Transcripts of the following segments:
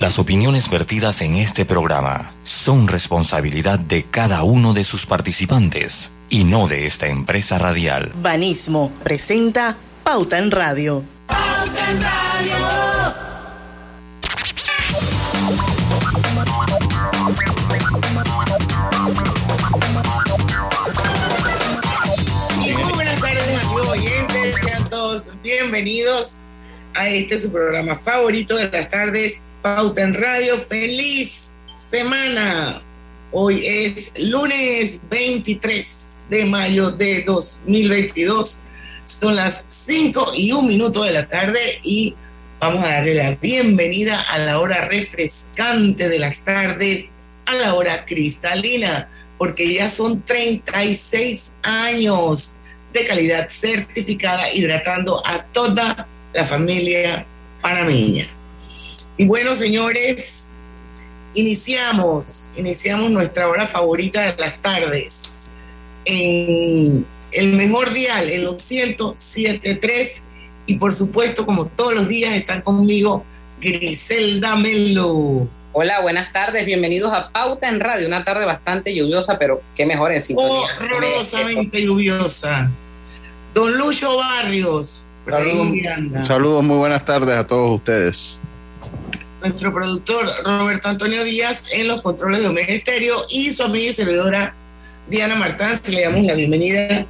Las opiniones vertidas en este programa son responsabilidad de cada uno de sus participantes y no de esta empresa radial. Banismo presenta Pauta en Radio. Pauta en Radio. muy buenas tardes, amigos oyentes. Sean todos bienvenidos a este su programa favorito de las tardes, Pauta en Radio. ¡Feliz semana! Hoy es lunes 23 de mayo de 2022. Son las 5 y un minuto de la tarde y vamos a darle la bienvenida a la hora refrescante de las tardes, a la hora cristalina, porque ya son 36 años de calidad certificada hidratando a toda la familia panameña. Y bueno, señores, iniciamos, iniciamos nuestra hora favorita de las tardes en el mejor dial, en los 107.3 y por supuesto, como todos los días, están conmigo Griselda Melo. Hola, buenas tardes, bienvenidos a Pauta en Radio, una tarde bastante lluviosa, pero qué mejor en sintonía. Horrorosamente lluviosa. Don Lucho Barrios. Saludos, saludos, muy buenas tardes a todos ustedes. Nuestro productor Roberto Antonio Díaz en los controles de Omega Estéreo y su amiga y servidora Diana Martán. Le damos la bienvenida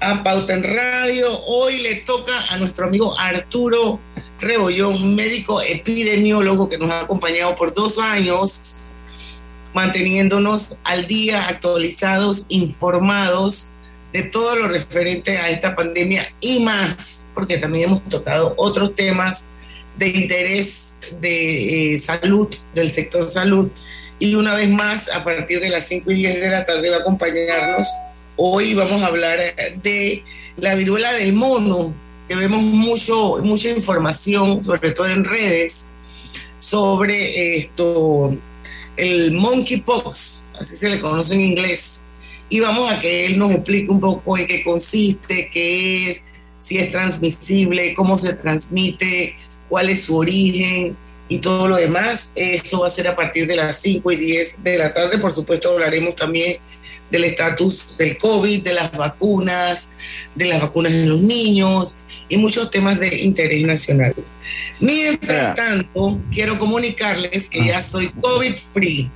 a Pauta en Radio. Hoy le toca a nuestro amigo Arturo Rebollón, médico epidemiólogo que nos ha acompañado por dos años, manteniéndonos al día, actualizados, informados de todo lo referente a esta pandemia y más, porque también hemos tocado otros temas de interés de eh, salud, del sector salud. Y una vez más, a partir de las 5 y 10 de la tarde va a acompañarnos. Hoy vamos a hablar de la viruela del mono, que vemos mucho, mucha información, sobre todo en redes, sobre esto, el monkeypox, así se le conoce en inglés. Y vamos a que él nos explique un poco en qué consiste, qué es, si es transmisible, cómo se transmite, cuál es su origen y todo lo demás. Eso va a ser a partir de las 5 y 10 de la tarde. Por supuesto, hablaremos también del estatus del COVID, de las vacunas, de las vacunas en los niños y muchos temas de interés nacional. Mientras tanto, quiero comunicarles que ya soy COVID free.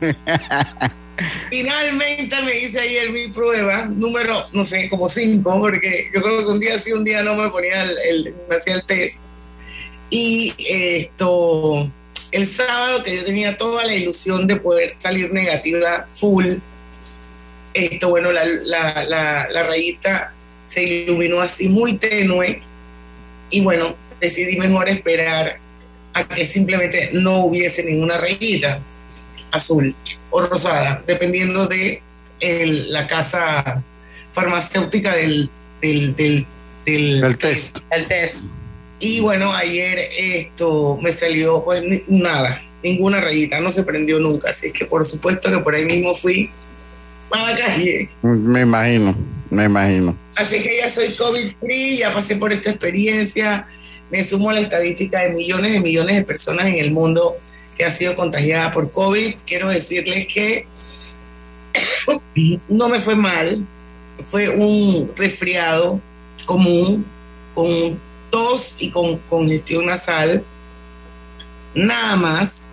Finalmente me hice ayer mi prueba, número, no sé, como cinco, porque yo creo que un día sí, un día no me ponía el, me hacía el test. Y esto, el sábado que yo tenía toda la ilusión de poder salir negativa full, esto, bueno, la, la, la rayita se iluminó así muy tenue y bueno, decidí mejor esperar a que simplemente no hubiese ninguna rayita azul o rosada, dependiendo de la casa farmacéutica del, del, del, del test. El test. Y bueno, ayer esto me salió pues nada, ninguna rayita, no se prendió nunca, así es que por supuesto que por ahí mismo fui para la calle. Me imagino, me imagino. Así que ya soy COVID free, ya pasé por esta experiencia, me sumo a la estadística de millones de millones de personas en el mundo que ha sido contagiada por COVID. Quiero decirles que no me fue mal, fue un resfriado común, con tos y con congestión nasal, nada más.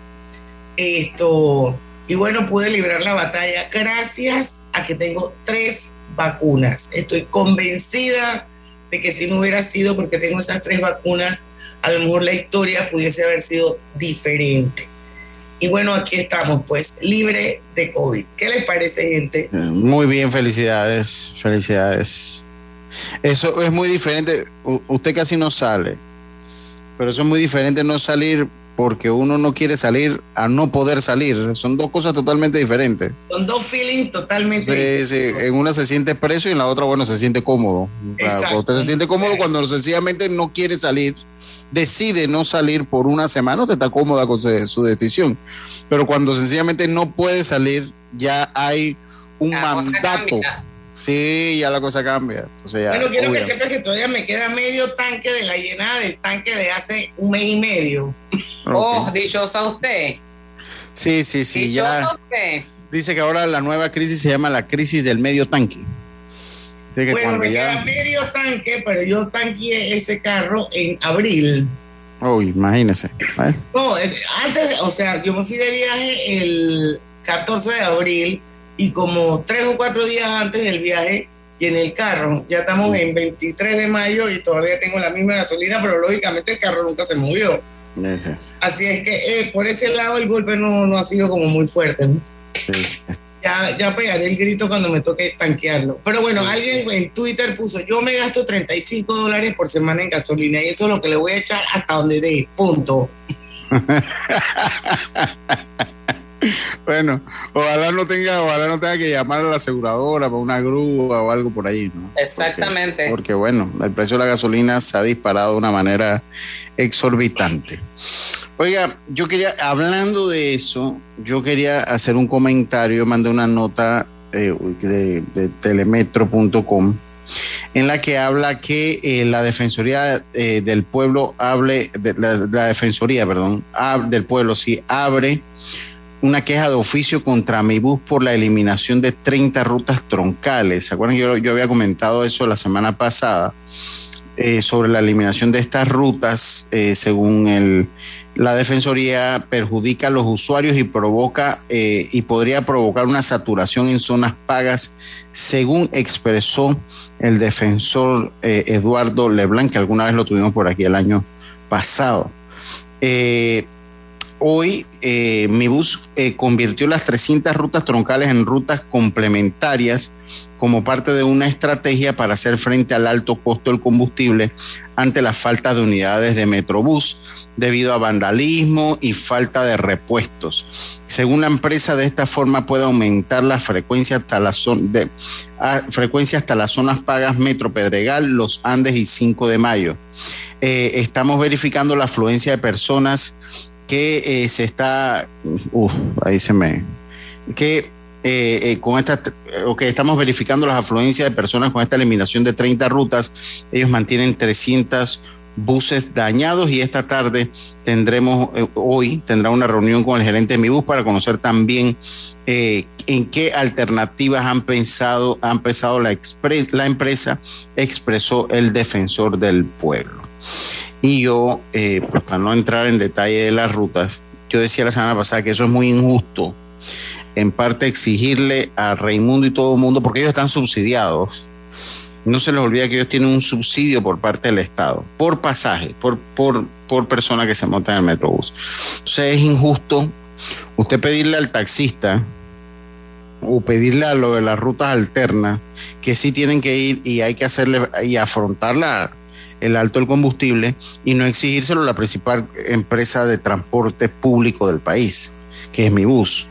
Esto, y bueno, pude librar la batalla gracias a que tengo tres vacunas. Estoy convencida de que si no hubiera sido porque tengo esas tres vacunas, a lo mejor la historia pudiese haber sido diferente. Y bueno, aquí estamos, pues, libre de COVID. ¿Qué les parece, gente? Muy bien, felicidades, felicidades. Eso es muy diferente. usted casi no sale, pero eso es muy diferente no salir porque uno no quiere salir a no poder salir. Son dos cosas totalmente diferentes. Son dos feelings totalmente sí, diferentes. Sí. En una se siente preso y en la otra, bueno, se siente cómodo. Exacto. Usted se siente cómodo cuando sencillamente no quiere salir, decide no salir por una semana, usted está cómoda con su decisión. Pero cuando sencillamente no puede salir, ya hay un La mandato. Sí, ya la cosa cambia. Entonces ya, Bueno, quiero que sepas que todavía me queda medio tanque de la llenada del tanque de hace un mes y medio. Oh, dichosa usted. Sí, sí, sí, dichosa ya. usted. Dice que ahora la nueva crisis se llama la crisis del medio tanque. Que Bueno, me queda ya. medio tanque, pero yo tanqueé ese carro en abril. Uy, imagínese. ¿eh? No, es- antes, o sea, yo me fui de viaje el 14 de abril y como tres o cuatro días antes del viaje llené el carro. Ya estamos en 23 de mayo y todavía tengo la misma gasolina, pero lógicamente el carro nunca se movió. Así es que eh, por ese lado el golpe no, no ha sido como muy fuerte. ¿no? sí. Ya, ya pegaré el grito cuando me toque tanquearlo. Pero bueno, alguien en Twitter puso, yo me gasto 35 dólares por semana en gasolina y eso es lo que le voy a echar hasta donde dé, punto. Bueno, ojalá no tenga, ojalá no tenga que llamar a la aseguradora para una grúa o algo por ahí, ¿no? Exactamente. Porque, porque, bueno, el precio de la gasolina se ha disparado de una manera exorbitante. Oiga, yo quería, hablando de eso, yo quería hacer un comentario, mandé una nota eh, de, telemetro.com en la que habla que eh, la Defensoría eh, del Pueblo hable, la, Defensoría, perdón, del Pueblo, sí, abre una queja de oficio contra mi bus por la eliminación de 30 rutas troncales. ¿Se acuerdan yo, yo había comentado eso la semana pasada? sobre la eliminación de estas rutas, según el, la Defensoría, perjudica a los usuarios y provoca eh, y podría provocar una saturación en zonas pagas, según expresó el defensor eh, Eduardo Leblanc, que alguna vez lo tuvimos por aquí el año pasado. Eh, hoy eh, mi bus eh, convirtió las 300 rutas troncales en rutas complementarias como parte de una estrategia para hacer frente al alto costo del combustible ante la falta de unidades de Metrobús debido a vandalismo y falta de repuestos. Según la empresa, de esta forma puede aumentar la frecuencia hasta la zona de a, frecuencia hasta las zonas pagas Metro Pedregal, Los Andes y 5 de Mayo. Eh, estamos verificando la afluencia de personas que eh, se está, uf, ahí se me, que eh, eh, con esta, estamos verificando las afluencias de personas con esta eliminación de 30 rutas. Ellos mantienen 300 buses dañados y esta tarde tendremos, eh, hoy tendrá una reunión con el gerente de mi bus para conocer también eh, en qué alternativas han pensado, han pensado la, expres, la empresa, expresó el defensor del pueblo. Y yo, eh, pues para no entrar en detalle de las rutas, yo decía la semana pasada que eso es muy injusto en parte exigirle a Raimundo y todo el mundo, porque ellos están subsidiados. No se les olvida que ellos tienen un subsidio por parte del Estado, por pasaje, por, por, por persona que se monta en el Metrobús. Entonces es injusto usted pedirle al taxista o pedirle a lo de las rutas alternas que sí tienen que ir y hay que hacerle y afrontar la, el alto del combustible y no exigírselo a la principal empresa de transporte público del país, que es mi bus.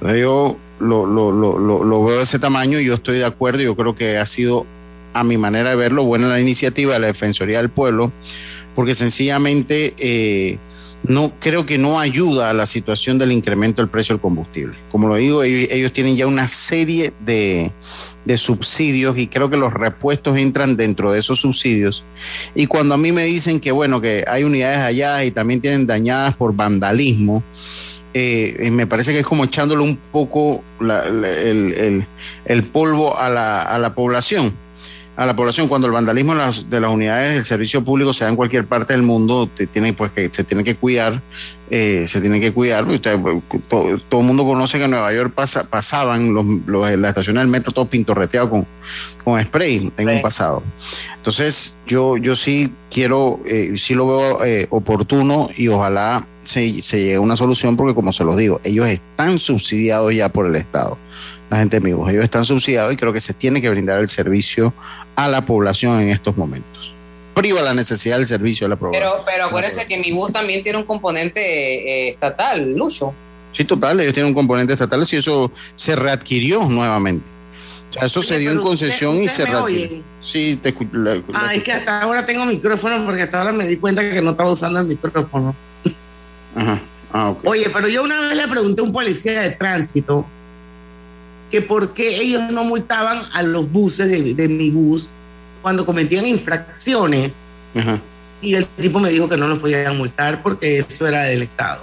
Yo lo, lo, lo, lo, veo de ese tamaño y yo estoy de acuerdo. Yo creo que ha sido, a mi manera de verlo, buena la iniciativa de la Defensoría del Pueblo, porque sencillamente eh, no creo que no ayuda a la situación del incremento del precio del combustible. Como lo digo, ellos, ellos tienen ya una serie de, de subsidios y creo que los repuestos entran dentro de esos subsidios. Y cuando a mí me dicen que, bueno, que hay unidades allá y también tienen dañadas por vandalismo, eh, me parece que es como echándole un poco la, el, el, el, polvo a la, a la, población. A la población, cuando el vandalismo de las, de las, unidades del servicio público se da en cualquier parte del mundo, te tiene, pues, que, se tiene que cuidar, eh, se tiene que cuidar. Usted, todo, todo, el mundo conoce que en Nueva York pasa, pasaban los, los, las estaciones del metro todo pintorreteado con, con spray en sí. un pasado. Entonces, yo, yo sí quiero, eh, sí lo veo eh, oportuno y ojalá se, se llegue a una solución porque como se los digo, ellos están subsidiados ya por el Estado, la gente amigos, ellos están subsidiados y creo que se tiene que brindar el servicio a la población en estos momentos. Priva la necesidad del servicio de la población. Pero, pero acuérdese que mi bus también tiene un componente eh, estatal, Lucho. Sí, total, ellos tienen un componente estatal y eso se readquirió nuevamente. O sea, eso Oye, se dio en concesión usted, usted y se readquirió. Sí, te la, la, Ah, es que hasta ahora tengo micrófono porque hasta ahora me di cuenta que no estaba usando el micrófono. Ajá. Ah, okay. Oye, pero yo una vez le pregunté a un policía de tránsito que por qué ellos no multaban a los buses de, de mi bus cuando cometían infracciones. Ajá. Y el tipo me dijo que no los podían multar porque eso era del Estado.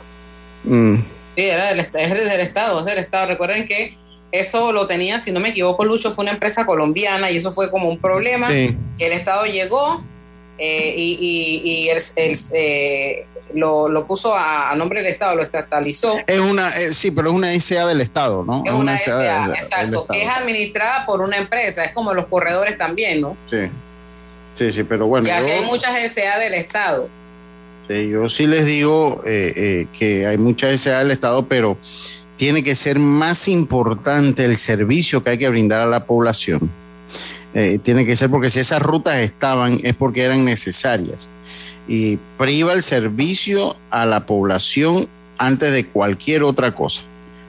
Mm. Sí, era del, es del Estado, es del Estado. Recuerden que eso lo tenía, si no me equivoco, Lucho, fue una empresa colombiana y eso fue como un problema. Sí. El Estado llegó eh, y, y- y el- el- eh, lo, lo puso a, a nombre del Estado, lo estatalizó. Es una, eh, sí, pero es una SA del Estado, ¿no? Es una SA del- exacto, que es administrada por una empresa, es como los corredores también, ¿no? Sí. Sí, sí, pero bueno, y así yo- hay muchas SA del Estado. Sí, yo sí les digo eh, que hay mucha SA del Estado, pero tiene que ser más importante el servicio que hay que brindar a la población. Eh, tiene que ser porque si esas rutas estaban es porque eran necesarias. Y priva el servicio a la población antes de cualquier otra cosa.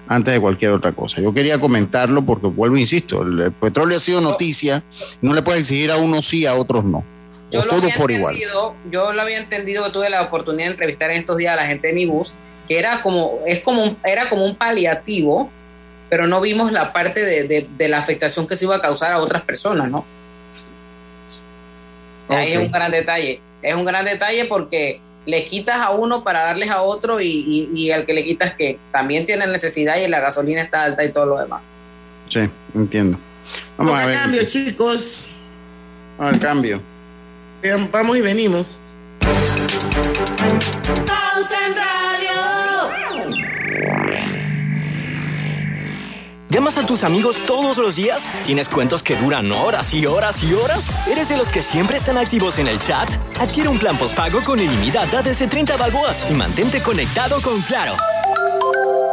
Antes de cualquier otra cosa. Yo quería comentarlo porque vuelvo, insisto, el, el petróleo ha sido noticia. No le puede exigir a unos sí, a otros no. Yo o lo todo había por igual. entendido, yo lo había entendido, tuve la oportunidad de entrevistar en estos días a la gente de mi bus, que era como, es como un, era como un paliativo, pero no vimos la parte de, de- de la afectación que se iba a causar a otras personas, ¿no? Ahí es un gran detalle. Es un gran detalle porque le quitas a uno para darles a otro y, y, y al que le quitas que también tiene necesidad y la gasolina está alta y todo lo demás. Sí, entiendo. Vamos Toca a ver. cambio, chicos. Vamos al cambio. Vamos y venimos. ¿Llamas a tus amigos todos los días? ¿Tienes cuentos que duran horas y horas y horas? ¿Eres de los que siempre están activos en el chat? Adquiere un plan postpago con ilimitada desde 30 balboas y mantente conectado con Claro.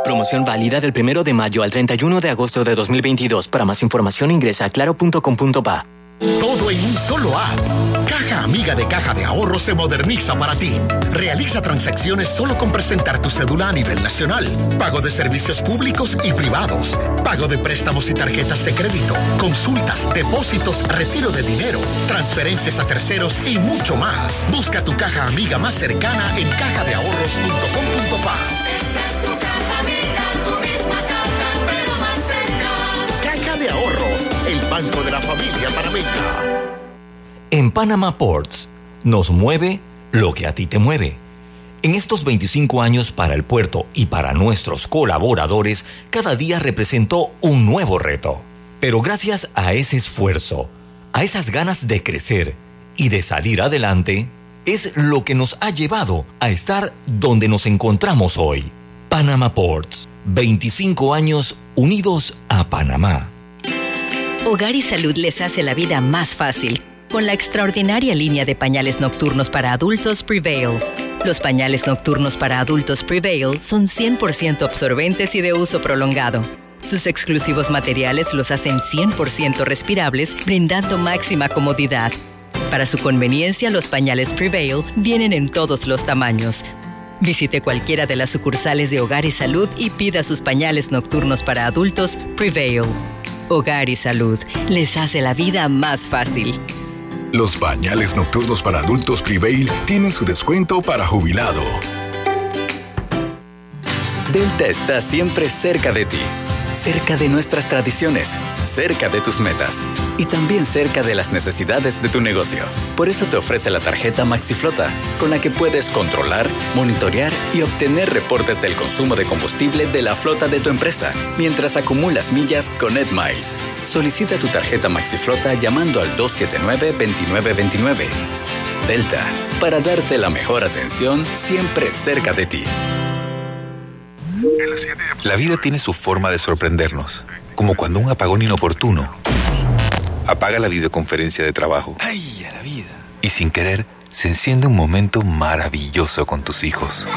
Promoción válida del 1 de mayo al 31 de agosto de 2022. Para más información ingresa a claro.com.pa. Todo en un solo app. Caja Amiga de Caja de Ahorro se moderniza para ti. Realiza transacciones solo con presentar tu cédula a nivel nacional. Pago de servicios públicos y privados. Pago de préstamos y tarjetas de crédito. Consultas, depósitos, retiro de dinero, transferencias a terceros y mucho más. Busca tu caja amiga más cercana en cajadeahorros.com.pa. el banco de la familia panameña. En Panama Ports nos mueve lo que a ti te mueve. En estos 25 años para el puerto y para nuestros colaboradores, cada día representó un nuevo reto. Pero gracias a ese esfuerzo, a esas ganas de crecer y de salir adelante, es lo que nos ha llevado a estar donde nos encontramos hoy. Panama Ports, 25 años unidos a Panamá. Hogar y Salud les hace la vida más fácil con la extraordinaria línea de pañales nocturnos para adultos Prevail. Los pañales nocturnos para adultos Prevail son 100% absorbentes y de uso prolongado. Sus exclusivos materiales los hacen 100% respirables, brindando máxima comodidad. Para su conveniencia, los pañales Prevail vienen en todos los tamaños. Visite cualquiera de las sucursales de Hogar y Salud y pida sus pañales nocturnos para adultos Prevail. Hogar y Salud les hace la vida más fácil. Los bañales nocturnos para adultos Prevail tienen su descuento para jubilado. Delta está siempre cerca de ti, cerca de nuestras tradiciones, cerca de tus metas y también cerca de las necesidades de tu negocio. Por eso te ofrece la tarjeta MaxiFlota, con la que puedes controlar, monitorear y obtener reportes del consumo de combustible de la flota de tu empresa, mientras acumulas millas con EdMiles. Solicita tu tarjeta MaxiFlota llamando al 279-2929. Delta, para darte la mejor atención siempre cerca de ti. La vida tiene su forma de sorprendernos, como cuando un apagón inoportuno apaga la videoconferencia de trabajo. ¡Ay, a la vida! Y sin querer, se enciende un momento maravilloso con tus hijos.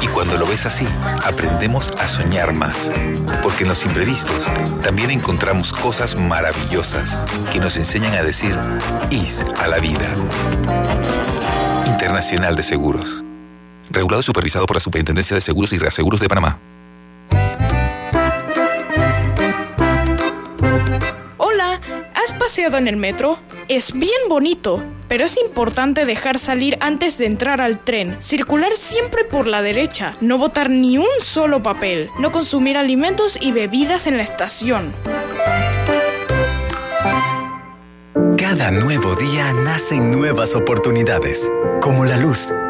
Y cuando lo ves así, aprendemos a soñar más. Porque en los imprevistos también encontramos cosas maravillosas que nos enseñan a decir IS a la vida. Internacional de Seguros. Regulado y supervisado por la Superintendencia de Seguros y Reaseguros de Panamá. Hola, ¿has paseado en el metro? Es bien bonito, pero es importante dejar salir antes de entrar al tren, circular siempre por la derecha, no botar ni un solo papel, no consumir alimentos y bebidas en la estación. Cada nuevo día nacen nuevas oportunidades, como la luz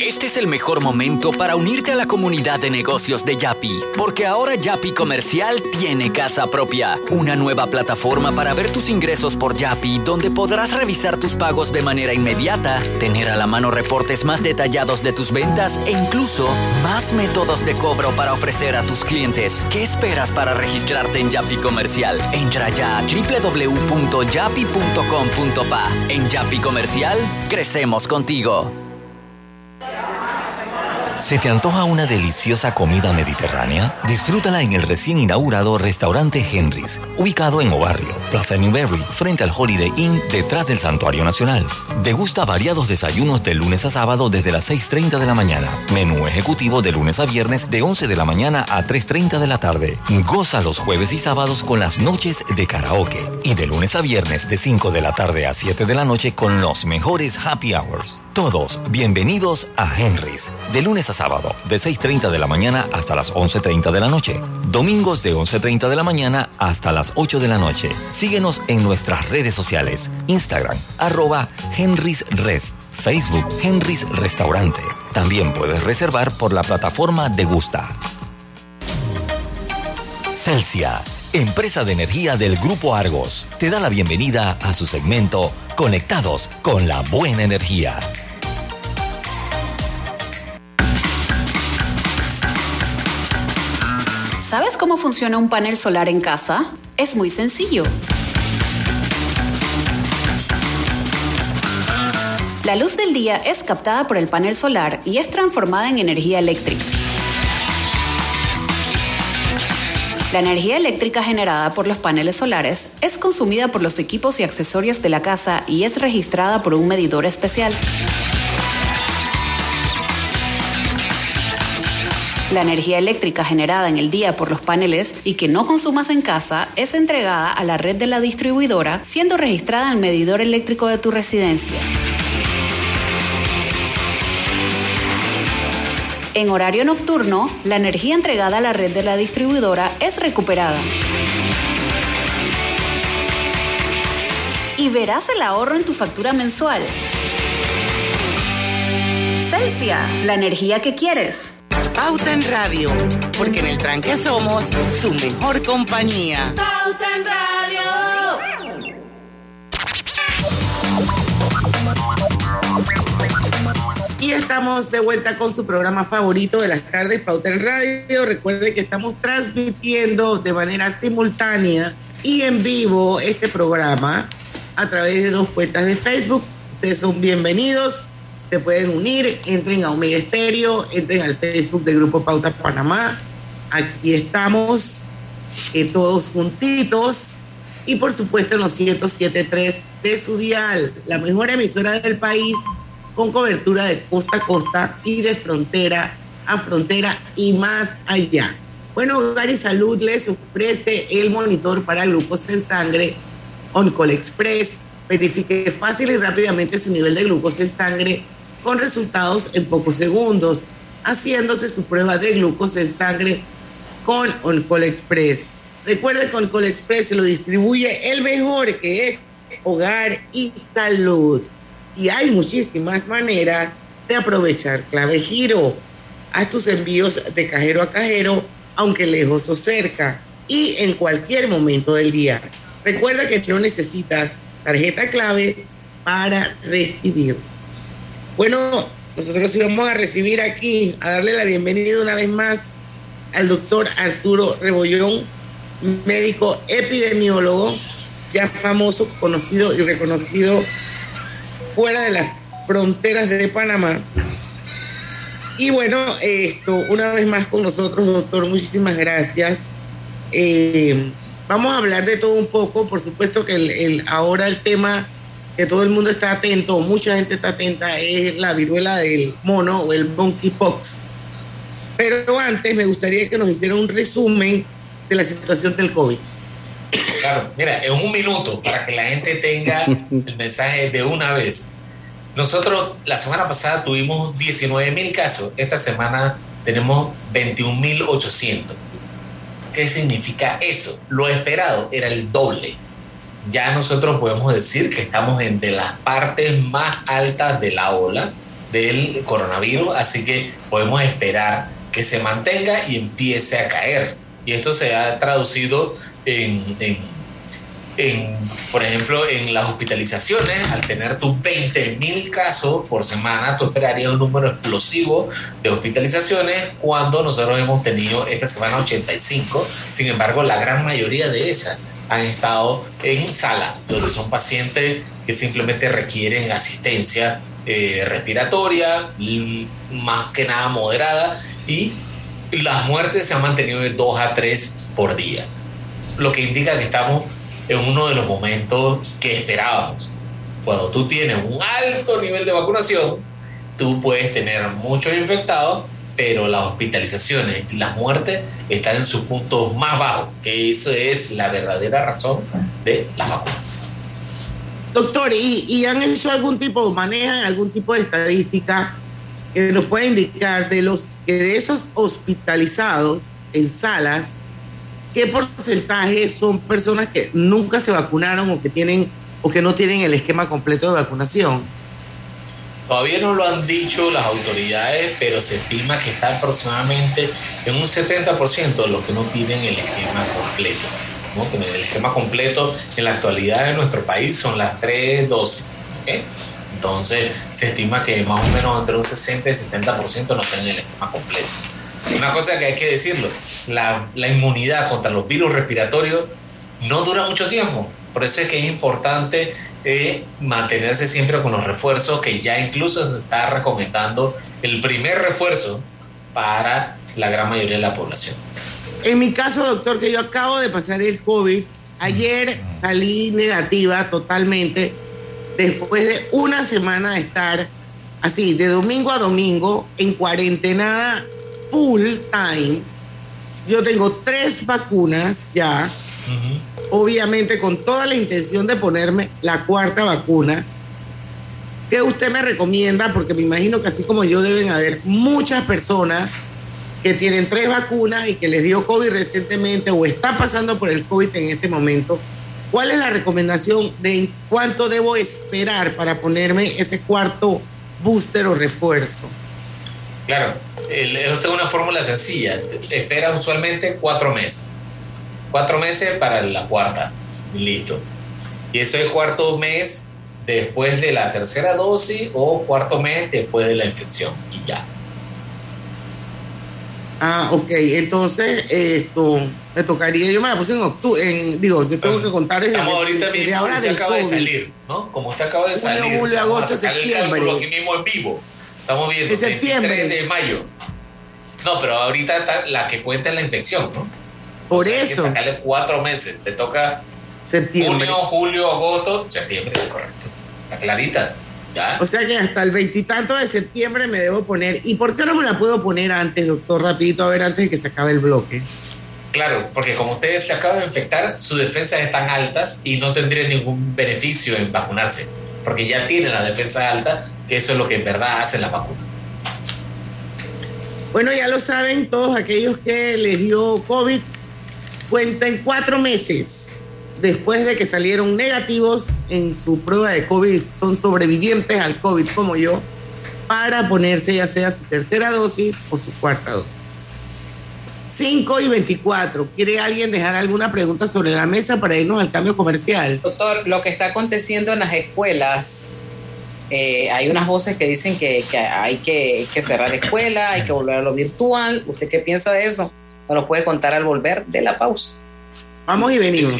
Este es el mejor momento para unirte a la comunidad de negocios de Yapi, porque ahora Yapi Comercial tiene casa propia, una nueva plataforma para ver tus ingresos por Yapi, donde podrás revisar tus pagos de manera inmediata, tener a la mano reportes más detallados de tus ventas e incluso más métodos de cobro para ofrecer a tus clientes. ¿Qué esperas para registrarte en Yapi Comercial? Entra ya a www.yapi.com.pa. En Yapi Comercial, crecemos contigo. ¿Se te antoja una deliciosa comida mediterránea? Disfrútala en el recién inaugurado restaurante Henry's, ubicado en Obarrio, Plaza Newberry, frente al Holiday Inn, detrás del Santuario Nacional. Degusta variados desayunos de lunes a sábado desde las 6.30 de la mañana. Menú ejecutivo de lunes a viernes de 11 de la mañana a 3.30 de la tarde. Goza los jueves y sábados con las noches de karaoke. Y de lunes a viernes de 5 de la tarde a 7 de la noche con los mejores happy hours. Todos bienvenidos a Henry's, de lunes sábado, de 6.30 de la mañana hasta las 11.30 de la noche. Domingos de 11.30 de la mañana hasta las 8 de la noche. Síguenos en nuestras redes sociales, Instagram, arroba Henry's Rest, Facebook Henry's Restaurante. También puedes reservar por la plataforma de Gusta. Celsia, empresa de energía del Grupo Argos, te da la bienvenida a su segmento Conectados con la Buena Energía. ¿Sabes cómo funciona un panel solar en casa? Es muy sencillo. La luz del día es captada por el panel solar y es transformada en energía eléctrica. La energía eléctrica generada por los paneles solares es consumida por los equipos y accesorios de la casa y es registrada por un medidor especial. La energía eléctrica generada en el día por los paneles y que no consumas en casa es entregada a la red de la distribuidora, siendo registrada en el medidor eléctrico de tu residencia. En horario nocturno, la energía entregada a la red de la distribuidora es recuperada. Y verás el ahorro en tu factura mensual. Celsia, la energía que quieres. Pauta en Radio, porque en el tranque somos su mejor compañía. Pauta en Radio. Y estamos de vuelta con su programa favorito de las tardes, Pauta en Radio. Recuerde que estamos transmitiendo de manera simultánea y en vivo este programa a través de dos cuentas de Facebook. Ustedes son bienvenidos, se pueden unir, entren a Omega Estéreo, entren al Facebook del Grupo Pauta Panamá. Aquí estamos eh, todos juntitos y por supuesto en los 107.3 de su dial, la mejor emisora del país con cobertura de costa a costa y de frontera a frontera y más allá. Bueno, Hogar y Salud les ofrece el monitor para glucosa en sangre Oncol Express. Verifique fácil y rápidamente su nivel de glucosa en sangre con resultados en pocos segundos, haciéndose su prueba de glucosa en sangre con Oncol Express. Recuerde que Oncol Express se lo distribuye el mejor que es Hogar y Salud. Y hay muchísimas maneras de aprovechar clave giro. Haz tus envíos de cajero a cajero, aunque lejos o cerca, y en cualquier momento del día. Recuerda que no necesitas tarjeta clave para recibirlos. Bueno, nosotros íbamos a recibir aquí, a darle la bienvenida una vez más al doctor Arturo Rebollón, médico epidemiólogo, ya famoso, conocido y reconocido fuera de las fronteras de Panamá. Y bueno, esto, una vez más con nosotros, doctor, muchísimas gracias. Eh, vamos a hablar de todo un poco, por supuesto que el, ahora el tema que todo el mundo está atento, mucha gente está atenta, es la viruela del mono o el monkeypox. Pero antes me gustaría que nos hiciera un resumen de la situación del COVID. Claro, mira, en un minuto, para que la gente tenga el mensaje de una vez. Nosotros la semana pasada tuvimos 19 mil casos, esta semana tenemos 21 mil 800. ¿Qué significa eso? Lo esperado era el doble. Ya nosotros podemos decir que estamos en de las partes más altas de la ola del coronavirus, así que podemos esperar que se mantenga y empiece a caer. Y esto se ha traducido en, en, por ejemplo, en las hospitalizaciones, al tener tus 20 mil casos por semana, tú esperarías un número explosivo de hospitalizaciones cuando nosotros hemos tenido esta semana 85. Sin embargo, la gran mayoría de esas han estado en sala, donde son pacientes que simplemente requieren asistencia eh, respiratoria, más que nada moderada, y las muertes se han mantenido de 2 a 3 por día, lo que indica que estamos en uno de los momentos que esperábamos. Cuando tú tienes un alto nivel de vacunación, tú puedes tener muchos infectados, pero las hospitalizaciones y las muertes están en sus puntos más bajos, que eso es la verdadera razón de la vacuna. Doctor, ¿y, han hecho algún tipo, manejan algún tipo de estadística que nos pueda indicar de los que de esos hospitalizados en salas, qué porcentaje son personas que nunca se vacunaron o que tienen o que no tienen el esquema completo de vacunación? Todavía no lo han dicho las autoridades, pero se estima que está aproximadamente en un 70% de los que no tienen el esquema completo. ¿no? El esquema completo en la actualidad en nuestro país son las tres dosis. Entonces se estima que más o menos entre un 60 y 70% no tienen el esquema completo. Una cosa que hay que decirlo, la inmunidad contra los virus respiratorios no dura mucho tiempo. Por eso es que es importante eh, mantenerse siempre con los refuerzos, que ya incluso se está recomendando el primer refuerzo para la gran mayoría de la población. En mi caso, doctor, que yo acabo de pasar el COVID, ayer salí negativa totalmente, después de una semana de estar así, de domingo a domingo, en cuarentena full time. Yo tengo tres vacunas ya obviamente con toda la intención de ponerme la cuarta vacuna. ¿Qué usted me recomienda? Porque me imagino que así como yo deben haber muchas personas que tienen tres vacunas y que les dio COVID recientemente o está pasando por el COVID en este momento. ¿Cuál es la recomendación de cuánto debo esperar para ponerme ese cuarto booster o refuerzo? Claro, esto es una fórmula sencilla. Espera usualmente cuatro meses cuatro meses para la cuarta. Listo. Y eso es cuarto mes después de la tercera dosis o cuarto mes después de la infección. Y ya. Ah, ok. Entonces, esto me tocaría, yo me la puse en octubre, en, digo, yo tengo que contar desde Estamos ahorita mismo, ahora usted acaba de salir, ¿no? Como usted acaba de salir. Julio, julio agosto, septiembre. aquí mismo en vivo. Estamos viendo. En septiembre. de mayo. No, pero ahorita está la que cuenta es la infección, ¿no? Por eso. Hay que sacarle cuatro meses. Te toca septiembre. junio, julio, agosto, septiembre, correcto. Está clarita. ¿Ya? O sea que hasta el veintitanto de septiembre me debo poner. ¿Y por qué no me la puedo poner antes, doctor? Rapidito, a ver, antes de que se acabe el bloque. Claro, porque como ustedes se acaban de infectar, sus defensas están altas y no tendría ningún beneficio en vacunarse, porque ya tienen la defensa alta, que eso es lo que en verdad hacen las vacunas. Bueno, ya lo saben todos aquellos que les dio COVID, cuentan cuatro meses después de que salieron negativos en su prueba de COVID, son sobrevivientes al COVID como yo, para ponerse ya sea su tercera dosis o su cuarta dosis. 5 y 24. ¿Quiere alguien dejar alguna pregunta sobre la mesa para irnos al cambio comercial? Doctor, lo que está aconteciendo en las escuelas, eh, hay unas voces que dicen que, hay que, que cerrar escuela, hay que volver a lo virtual. ¿Usted qué piensa de eso? Nos puede contar al volver de la pausa. Vamos y venimos.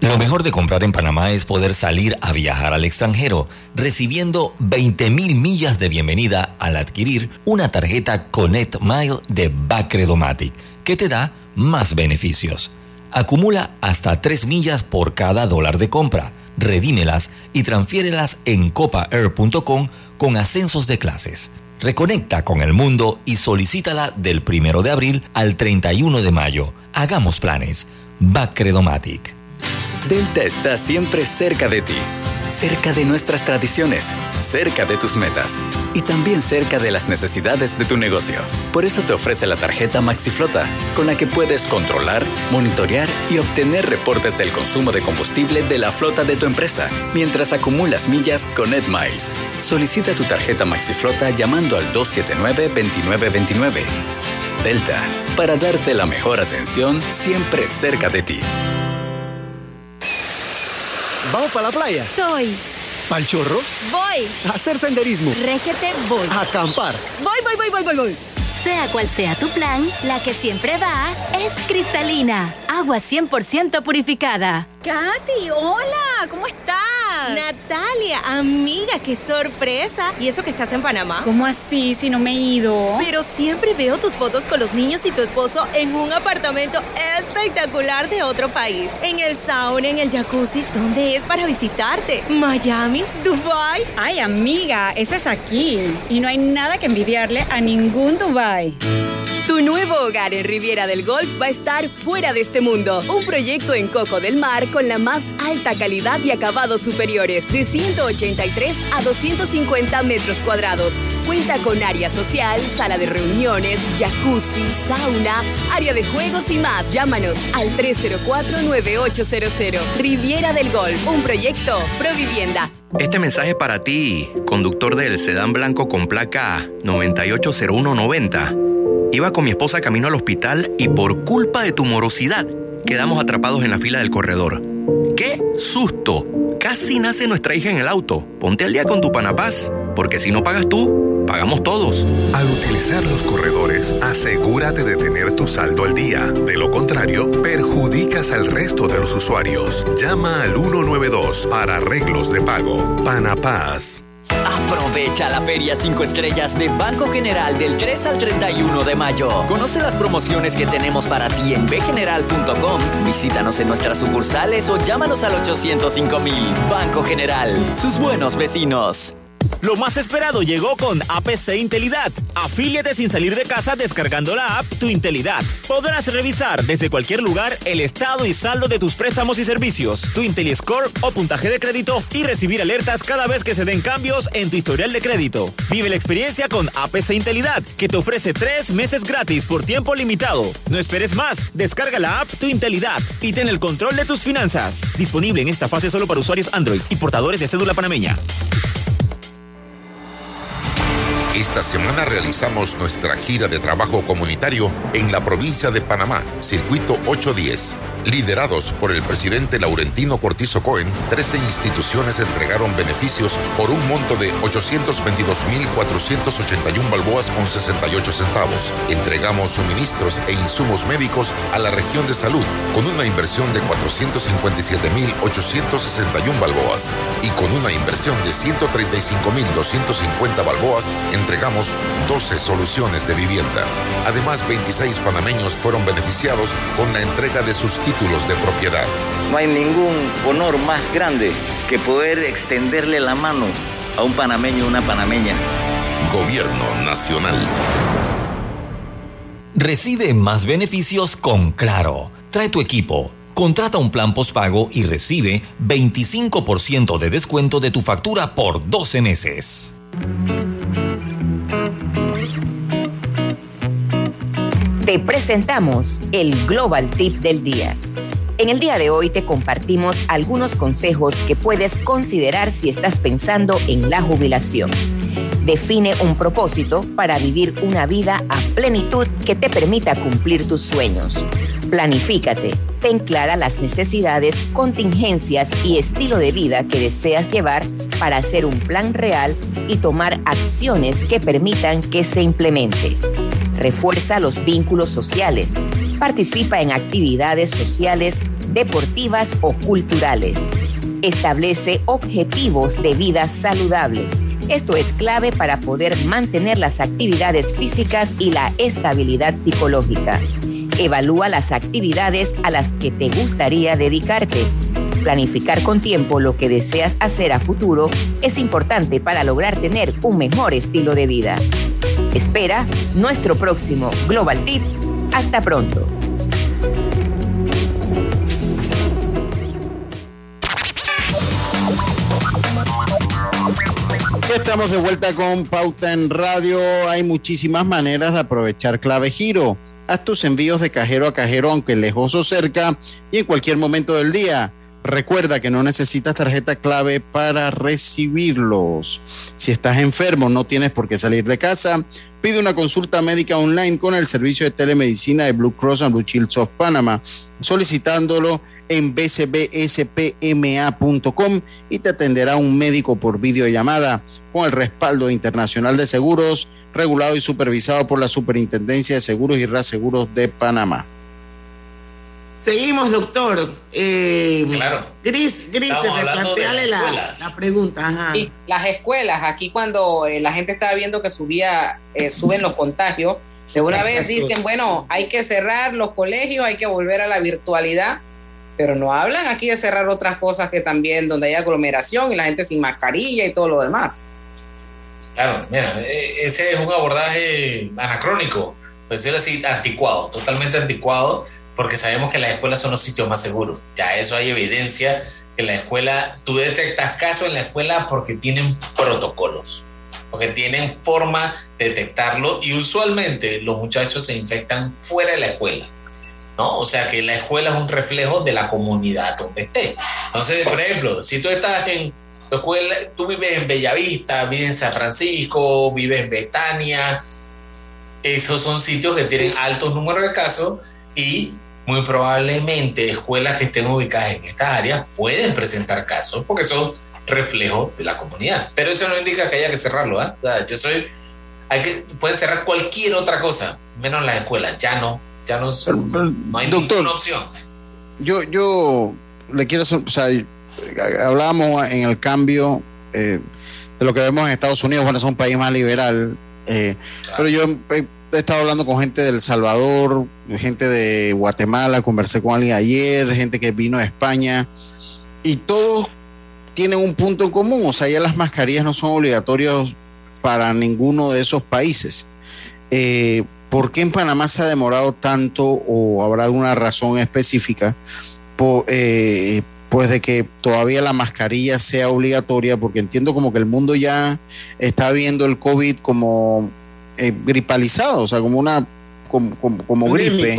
Lo mejor de comprar en Panamá es poder salir a viajar al extranjero, recibiendo 20 mil millas de bienvenida al adquirir una tarjeta Connect Mile de Bacredomatic, que te da más beneficios. Acumula hasta 3 millas por cada dólar de compra, redímelas y transfiérelas en copaair.com con ascensos de clases. Reconecta con el mundo y solicítala del 1 de abril al 31 de mayo. Hagamos planes. Bacredomatic. Delta está siempre cerca de ti, cerca de nuestras tradiciones, cerca de tus metas y también cerca de las necesidades de tu negocio. Por eso te ofrece la tarjeta MaxiFlota, con la que puedes controlar, monitorear y obtener reportes del consumo de combustible de la flota de tu empresa, mientras acumulas millas con EdMiles. Solicita tu tarjeta MaxiFlota llamando al 279-2929. Delta, para darte la mejor atención siempre cerca de ti. ¿Vamos para la playa? Soy. ¿Pal chorro? Voy. A hacer senderismo. Régete, voy. A acampar. Voy, voy, voy, voy, voy, voy. Sea cual sea tu plan, la que siempre va es cristalina. Agua 100% purificada. Katy, hola, ¿cómo estás? Natalia, amiga, qué sorpresa. ¿Y eso que estás en Panamá? ¿Cómo así si no me he ido? Pero siempre veo tus fotos con los niños y tu esposo en un apartamento espectacular de otro país. En el sauna, en el jacuzzi. ¿Dónde es para visitarte? ¿Miami? ¿Dubai? Ay, amiga, eso es aquí. Y no hay nada que envidiarle a ningún Dubai. Tu nuevo hogar en Riviera del Golf va a estar fuera de este mundo. Un proyecto en Coco del Mar con la más alta calidad y acabados de 183 a 250 metros cuadrados. Cuenta con área social, sala de reuniones, jacuzzi, sauna, área de juegos y más. Llámanos al 304-9800. Riviera del Golf, un proyecto Provivienda. Este mensaje para ti, conductor del sedán blanco con placa 980190. Iba con mi esposa camino al hospital y por culpa de tu morosidad quedamos atrapados en la fila del corredor. ¡Qué susto! Casi nace nuestra hija en el auto. Ponte al día con tu Panapaz, porque si no pagas tú, pagamos todos. Al utilizar los corredores, asegúrate de tener tu saldo al día. De lo contrario, perjudicas al resto de los usuarios. Llama al 192 para arreglos de pago. Panapaz. Aprovecha la Feria 5 Estrellas de Banco General del 3 al 31 de mayo. Conoce las promociones que tenemos para ti en bgeneral.com. Visítanos en nuestras sucursales o llámanos al 805 mil. Banco General, sus buenos vecinos. Lo más esperado llegó con APC Intelidad. Afíliate sin salir de casa descargando la app Tu Intelidad. Podrás revisar desde cualquier lugar el estado y saldo de tus préstamos y servicios, tu IntelliScore o puntaje de crédito y recibir alertas cada vez que se den cambios en tu historial de crédito. Vive la experiencia con APC Intelidad, que te ofrece tres meses gratis por tiempo limitado. No esperes más. Descarga la app Tu Intelidad y ten el control de tus finanzas. Disponible en esta fase solo para usuarios Android y portadores de cédula panameña. Esta semana realizamos nuestra gira de trabajo comunitario en la provincia de Panamá, Circuito 810. Liderados por el presidente Laurentino Cortizo Cohen, 13 instituciones entregaron beneficios por un monto de 822.481 balboas con 68 centavos. Entregamos suministros e insumos médicos a la región de salud con una inversión de 457.861 balboas y con una inversión de 135.250 balboas entregamos 12 soluciones de vivienda. Además, 26 panameños fueron beneficiados con la entrega de sus títulos de propiedad. No hay ningún honor más grande que poder extenderle la mano a un panameño o una panameña. Gobierno Nacional. Recibe más beneficios con Claro. Trae tu equipo. Contrata un plan postpago y recibe 25% de descuento de tu factura por 12 meses. Te presentamos el Global Tip del Día. En el día de hoy te compartimos algunos consejos que puedes considerar si estás pensando en la jubilación. Define un propósito para vivir una vida a plenitud que te permita cumplir tus sueños. Planifícate, ten clara las necesidades, contingencias y estilo de vida que deseas llevar para hacer un plan real y tomar acciones que permitan que se implemente. Refuerza los vínculos sociales. Participa en actividades sociales, deportivas o culturales. Establece objetivos de vida saludable. Esto es clave para poder mantener las actividades físicas y la estabilidad psicológica. Evalúa las actividades a las que te gustaría dedicarte. Planificar con tiempo lo que deseas hacer a futuro es importante para lograr tener un mejor estilo de vida. Espera nuestro próximo Global Tip. Hasta pronto. Estamos de vuelta con Pauta en Radio. Hay muchísimas maneras de aprovechar clave giro. Haz tus envíos de cajero a cajero, aunque lejos o cerca, y en cualquier momento del día. Recuerda que no necesitas tarjeta clave para recibirlos. Si estás enfermo, no tienes por qué salir de casa. Pide una consulta médica online con el servicio de telemedicina de Blue Cross and Blue Shield of Panama, solicitándolo en bcbspma.com y te atenderá un médico por videollamada con el respaldo internacional de seguros, regulado y supervisado por la Superintendencia de Seguros y Reaseguros de Panamá. Seguimos, doctor. Eh, claro. Gris, Gris, replanteale la, la, pregunta. Ajá. Sí, las escuelas, aquí cuando eh, la gente estaba viendo que subía, eh, suben los contagios, de una vez dicen, bueno, hay que cerrar los colegios, hay que volver a la virtualidad, pero no hablan aquí de cerrar otras cosas que también, donde hay aglomeración y la gente sin mascarilla y todo lo demás. Claro, mira, ese es un abordaje anacrónico, pues decirlo así, anticuado, totalmente anticuado porque sabemos que las escuelas son los sitios más seguros. Ya eso hay evidencia que la escuela, tú detectas casos en la escuela porque tienen protocolos, porque tienen forma de detectarlo y usualmente los muchachos se infectan fuera de la escuela. ¿no? O sea que la escuela es un reflejo de la comunidad donde esté. Entonces, por ejemplo, si tú estás en tu escuela, tú vives en Bellavista, vives en San Francisco, vives en Betania, esos son sitios que tienen altos números de casos y muy probablemente escuelas que estén ubicadas en estas áreas pueden presentar casos porque son reflejos de la comunidad. Pero eso no indica que haya que cerrarlo. ¿ah? yo soy, hay que, pueden cerrar cualquier otra cosa, menos las escuelas. Ya no, ya no, no hay ninguna opción. Yo, yo le quiero o sea, hablábamos en el cambio eh, de lo que vemos en Estados Unidos, bueno, es un país más liberal, eh, pero yo eh, he estado hablando con gente del Salvador, gente de Guatemala, conversé con alguien ayer, gente que vino de España, y todos tienen un punto en común, o sea, ya las mascarillas no son obligatorias para ninguno de esos países. Eh, ¿Por qué en Panamá se ha demorado tanto o habrá alguna razón específica? Eh, pues de que todavía la mascarilla sea obligatoria, porque entiendo como que el mundo ya está viendo el COVID como eh, gripalizado, o sea, como una como, como, gripe.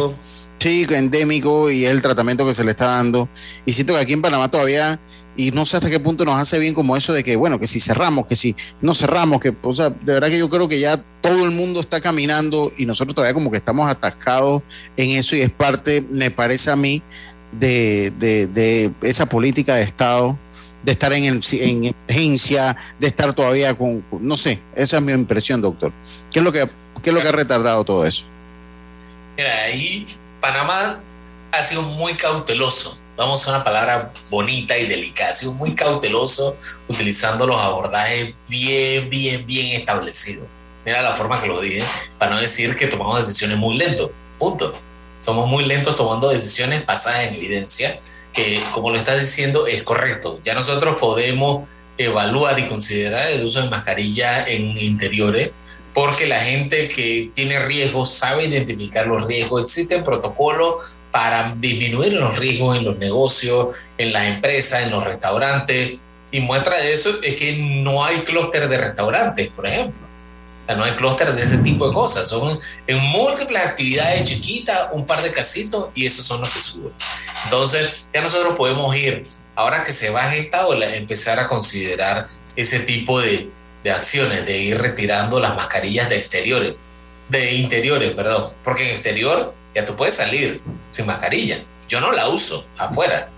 Sí, endémico y es el tratamiento que se le está dando. Y siento que aquí en Panamá todavía, y no sé hasta qué punto nos hace bien como eso de que, bueno, que si cerramos, que si no cerramos, que, o sea, de verdad que yo creo que ya todo el mundo está caminando y nosotros todavía como que estamos atascados en eso y es parte, me parece a mí, de, de, de esa política de Estado de estar en, el, en emergencia, de estar todavía con, no sé, esa es mi impresión, doctor. ¿Qué es lo que, qué es lo que ha retardado todo eso? Mira, ahí Panamá ha sido muy cauteloso. Vamos a una palabra bonita y delicada. Ha sido muy cauteloso utilizando los abordajes bien, bien, bien establecidos. Mira la forma que lo dije, para no decir que tomamos decisiones muy lentos. Punto. Somos muy lentos tomando decisiones basadas en evidencia que, como lo estás diciendo, es correcto. Ya nosotros podemos evaluar y considerar el uso de mascarilla en interiores porque la gente que tiene riesgos sabe identificar los riesgos. Existen protocolos para disminuir los riesgos en los negocios, en las empresas, en los restaurantes. Y muestra de eso es que no hay clúster de restaurantes, por ejemplo no hay clústeres de ese tipo de cosas. Son en múltiples actividades chiquitas, un par de casitos y esos son los que suben. Entonces, ya nosotros podemos ir, ahora que se baje esta ola, empezar a considerar ese tipo de, de acciones, de ir retirando las mascarillas de exteriores, de interiores, perdón, porque en exterior ya tú puedes salir sin mascarilla. Yo no la uso afuera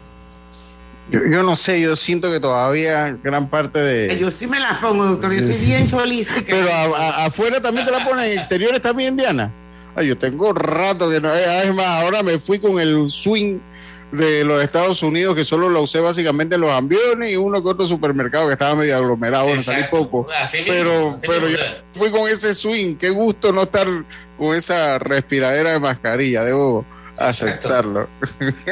yo, yo, no sé, yo siento que todavía gran parte de. Yo sí me la pongo, doctor, yo soy bien cholística. Pero afuera también te la ponen, en exteriores también, Diana. Ay, yo tengo rato que no. eh, Es más, ahora me fui con el swing de los Estados Unidos que solo lo usé básicamente en los aviones y uno que otro supermercado que estaba medio aglomerado, bueno, salí Exacto. poco. Así mismo, pero pero mismo, ya o sea. fui con ese swing. Qué gusto no estar con esa respiradera de mascarilla, debo aceptarlo.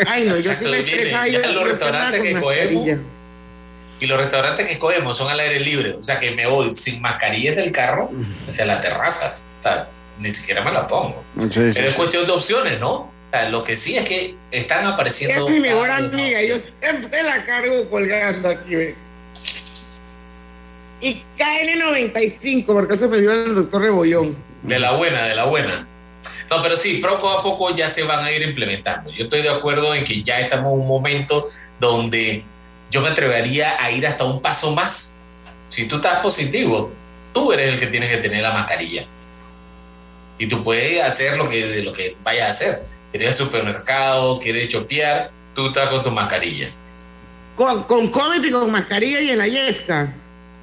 Ay, no, yo sí me ya Yo los no restaurantes que cogemos y los restaurantes que cogemos son al aire libre. O sea que me voy sin mascarilla del carro hacia la terraza. O sea, ni siquiera me la pongo. Sí, sí, Pero es sí. cuestión de opciones, ¿no? O sea, lo que sí es que están apareciendo. Es mi mejor amiga, yo siempre la cargo colgando aquí. ve. Y KN95, porque eso me dio el doctor Rebollón. De la buena, de la buena. No, pero sí, poco a poco ya se van a ir implementando. Yo estoy de acuerdo en que ya estamos en un momento donde yo me atrevería a ir hasta un paso más. Si tú estás positivo, tú eres el que tienes que tener la mascarilla. Y tú puedes hacer lo que, lo que vayas a hacer. Quieres ir al supermercado, quieres chopear, tú estás con tu mascarilla. Con, con COVID y con mascarilla y en la yesca.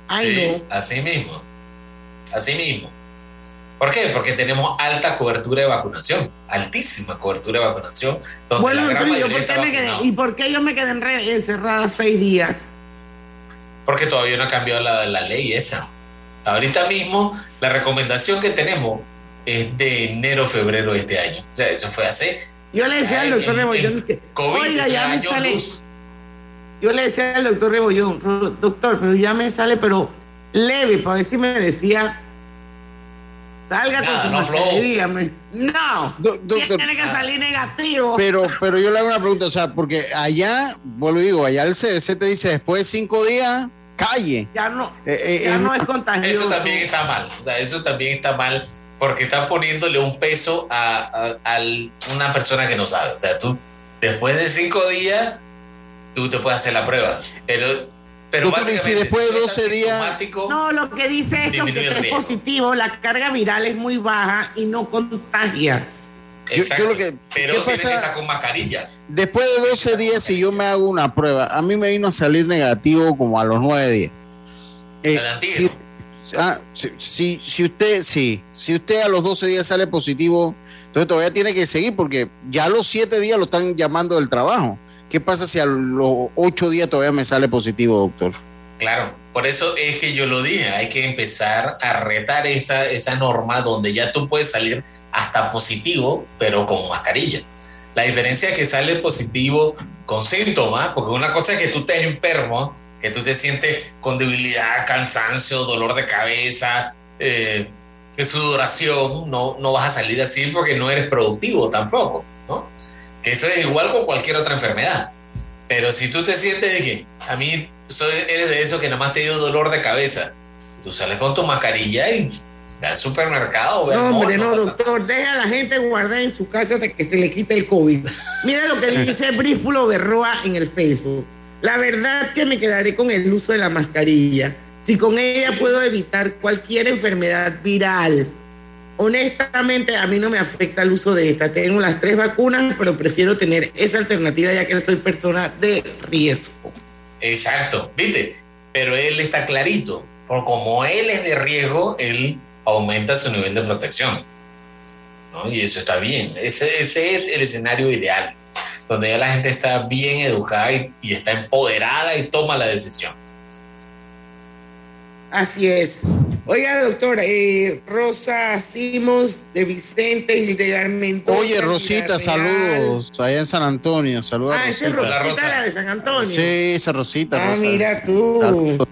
Ay, Sí, Así mismo. Así mismo. ¿Por qué? Porque tenemos alta cobertura de vacunación, altísima cobertura de vacunación. Bueno, la gran doctor, ¿y yo mayoría por qué me quedé-. ¿y por qué yo me quedé encerrada seis días? Porque todavía no ha cambiado la, la ley esa. Ahorita mismo, la recomendación que tenemos es de enero, febrero de este año. O sea, eso fue hace. Yo le decía al doctor Rebollón, dije, COVID, oiga, ya me sale. luz. Yo le decía al doctor Rebollón, "Ro- doctor, pero ya me sale, pero leve, para ver si me decía, salga Nada, con su no, mascarilla dígame. No, tiene que salir negativo. Pero, pero yo le hago una pregunta, o sea, porque allá, vuelvo y digo, allá el CDC te dice después de cinco días, calle. Ya no, eh, ya es- no es contagioso. Eso también está mal. O sea, eso también está mal porque están poniéndole un peso a, a- al- una persona que no sabe. O sea, tú, después de cinco días, tú te puedes hacer la prueba. Pero, pero Doctor, y si después de tú estás 12 días- No, lo que dice es que aunque estés positivo, la carga viral es muy baja y no contagias. Exacto. yo lo que- pero ¿qué pasa? que estar con mascarilla. Después de 12 días, si yo me hago una prueba, a mí me vino a salir negativo como a los 9 días. Eh, si, ah, si, si- si usted, sí, si usted a los 12 días sale positivo, entonces todavía tiene que seguir porque ya a los 7 días lo están llamando del trabajo. ¿Qué pasa si a los 8 días todavía me sale positivo, doctor? Claro, por eso es que yo lo dije, hay que empezar a retar esa, esa norma donde ya tú puedes salir hasta positivo, pero con mascarilla. La diferencia es que sale positivo con síntomas, porque una cosa es que tú estés enfermo, que tú te sientes con debilidad, cansancio, dolor de cabeza, eh, sudoración, no, no vas a salir así porque no eres productivo tampoco, ¿no? Eso es igual con cualquier otra enfermedad. Pero si tú te sientes de que a mí soy, eres de esos que nada más te dio dolor de cabeza, tú sales con tu mascarilla y al supermercado. ve No, hombre, no, pasa doctor, deja a la gente guardada en su casa hasta que se le quite el COVID. Mira lo que dice Bríspulo Berroa en el Facebook. La verdad que me quedaré con el uso de la mascarilla. Si con ella puedo evitar cualquier enfermedad viral. Honestamente, a mí no me afecta el uso de esta. Tengo las tres vacunas, pero prefiero tener esa alternativa ya que soy persona de riesgo. Exacto, ¿viste? Pero él está clarito, por como él es de riesgo, él aumenta su nivel de protección. ¿no? Y eso está bien. Ese, ese es el escenario ideal, donde ya la gente está bien educada y, y está empoderada y toma la decisión. Así es. Oiga, doctora, eh, Rosa Simos de Vicente y de Armento. Oye, Rosita, saludos allá en San Antonio. Saludos. Ah, esa es Rosita, la de San Antonio. Sí, esa Rosita. Ah, Rosa. mira tú. Saludos.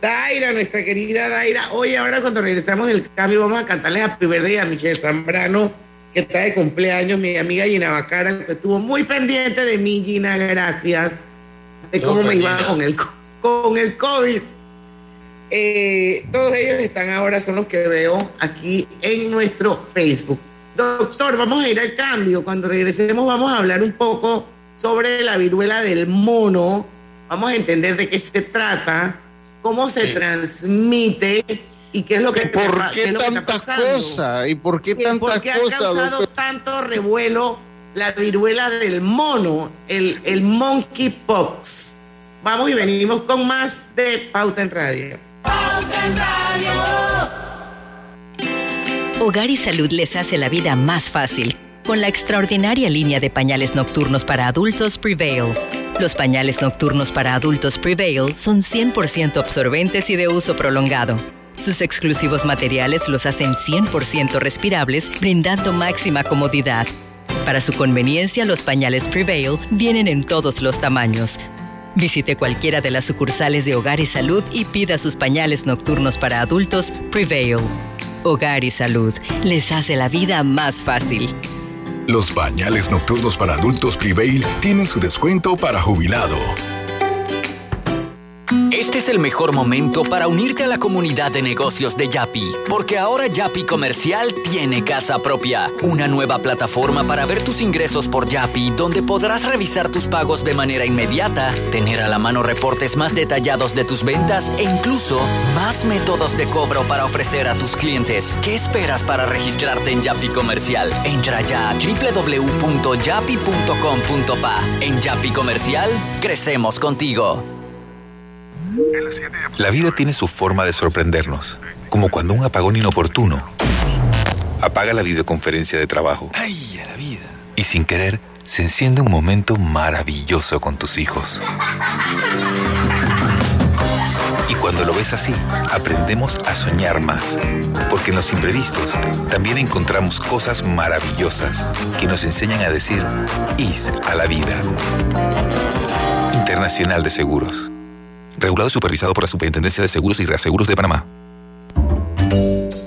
Daira, nuestra querida Daira. Oye, ahora cuando regresamos del cambio vamos a cantarles a Verde y a Michelle Zambrano, que está de cumpleaños, mi amiga Gina Bacara, que estuvo muy pendiente de mí, Gina, gracias. De cómo me iba Gina. con el, con el COVID. Eh, todos ellos están ahora, son los que veo aquí en nuestro Facebook. Doctor, vamos a ir al cambio. Cuando regresemos vamos a hablar un poco sobre la viruela del mono. Vamos a entender de qué se trata, cómo se transmite y qué es lo que, ¿Por qué qué está tantas cosas? ¿Y por qué ¿Y tantas por qué ha cosas, causado doctor? tanto revuelo la viruela del mono, el, el monkeypox? Vamos y venimos con más de Pauta en Radio. Hogar y Salud les hace la vida más fácil con la extraordinaria línea de pañales nocturnos para adultos Prevail. Los pañales nocturnos para adultos Prevail son 100% absorbentes y de uso prolongado. Sus exclusivos materiales los hacen 100% respirables, brindando máxima comodidad. Para su conveniencia, los pañales Prevail vienen en todos los tamaños. Visite cualquiera de las sucursales de Hogar y Salud y pida sus pañales nocturnos para adultos Prevail. Hogar y Salud les hace la vida más fácil. Los pañales nocturnos para adultos Prevail tienen su descuento para jubilado. Este es el mejor momento para unirte a la comunidad de negocios de Yapi, porque ahora Yapi Comercial tiene casa propia, una nueva plataforma para ver tus ingresos por Yapi, donde podrás revisar tus pagos de manera inmediata, tener a la mano reportes más detallados de tus ventas e incluso más métodos de cobro para ofrecer a tus clientes. ¿Qué esperas para registrarte en Yapi Comercial? Entra ya a www.yapi.com.pa. En Yapi Comercial, crecemos contigo. La vida tiene su forma de sorprendernos, como cuando un apagón inoportuno apaga la videoconferencia de trabajo. ¡Ay, a la vida! Y sin querer, se enciende un momento maravilloso con tus hijos. Y cuando lo ves así, aprendemos a soñar más, porque en los imprevistos también encontramos cosas maravillosas que nos enseñan a decir IS a la vida. Internacional de Seguros. Regulado y supervisado por la Superintendencia de Seguros y Reaseguros de Panamá.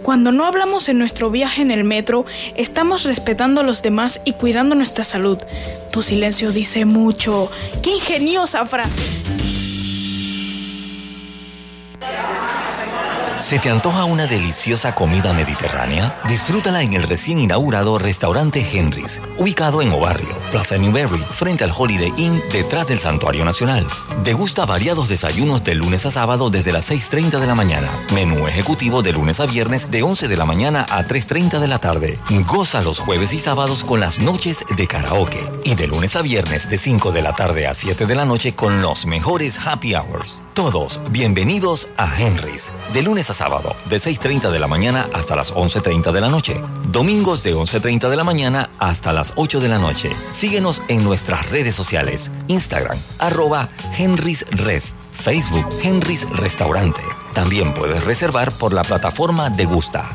Cuando no hablamos en nuestro viaje en el metro, estamos respetando a los demás y cuidando nuestra salud. Tu silencio dice mucho. ¡Qué ingeniosa frase! ¿Se te antoja una deliciosa comida mediterránea? Disfrútala en el recién inaugurado restaurante Henry's, ubicado en Obarrio, Plaza Newberry, frente al Holiday Inn, detrás del Santuario Nacional. Degusta variados desayunos de lunes a sábado desde las 6.30 de la mañana. Menú ejecutivo de lunes a viernes de 11 de la mañana a 3.30 de la tarde. Goza los jueves y sábados con las noches de karaoke. Y de lunes a viernes de 5 de la tarde a 7 de la noche con los mejores happy hours. Todos bienvenidos a Henry's. De lunes a sábado, de 6.30 de la mañana hasta las 11.30 de la noche. Domingos de 11.30 de la mañana hasta las 8 de la noche. Síguenos en nuestras redes sociales. Instagram, arroba Henry's Rest. Facebook, Henry's Restaurante. También puedes reservar por la plataforma de Gusta.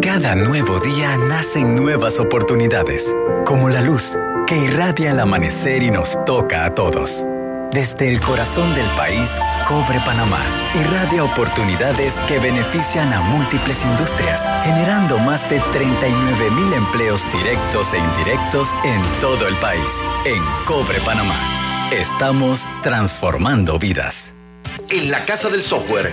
Cada nuevo día nacen nuevas oportunidades, como la luz que irradia el amanecer y nos toca a todos. Desde el corazón del país, Cobre Panamá irradia oportunidades que benefician a múltiples industrias, generando más de 39 mil empleos directos e indirectos en todo el país. En Cobre Panamá, estamos transformando vidas. En la Casa del Software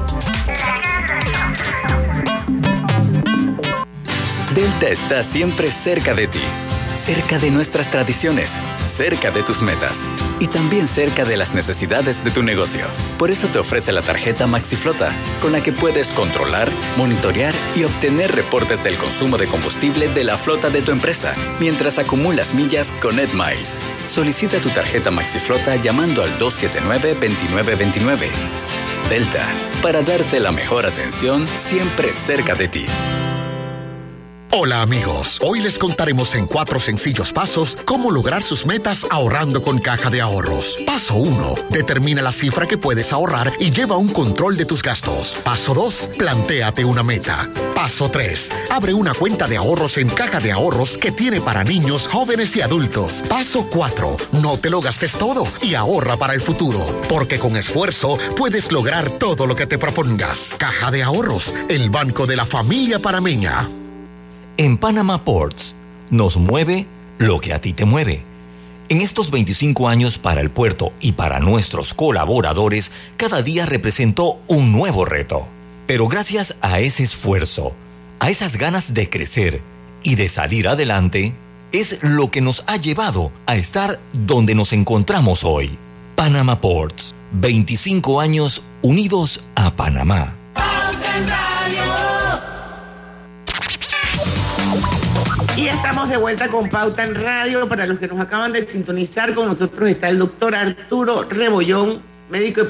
Delta está siempre cerca de ti, cerca de nuestras tradiciones, cerca de tus metas y también cerca de las necesidades de tu negocio. Por eso te ofrece la tarjeta MaxiFlota, con la que puedes controlar, monitorear y obtener reportes del consumo de combustible de la flota de tu empresa, mientras acumulas millas con EdMiles. Solicita tu tarjeta MaxiFlota llamando al 279-2929. Delta, para darte la mejor atención siempre cerca de ti. Hola amigos, hoy les contaremos en cuatro sencillos pasos cómo lograr sus metas ahorrando con caja de ahorros. Paso 1. Determina la cifra que puedes ahorrar y lleva un control de tus gastos. Paso 2. Plantéate una meta. Paso 3. Abre una cuenta de ahorros en caja de ahorros que tiene para niños, jóvenes y adultos. Paso 4. No te lo gastes todo y ahorra para el futuro, porque con esfuerzo puedes lograr todo lo que te propongas. Caja de ahorros, el banco de la familia parameña. En Panama Ports nos mueve lo que a ti te mueve. En estos 25 años para el puerto y para nuestros colaboradores, cada día representó un nuevo reto. Pero gracias a ese esfuerzo, a esas ganas de crecer y de salir adelante, es lo que nos ha llevado a estar donde nos encontramos hoy. Panama Ports, 25 años unidos a Panamá. Y estamos de vuelta con Pauta en Radio. Para los que nos acaban de sintonizar, con nosotros está el doctor Arturo Rebollón, médico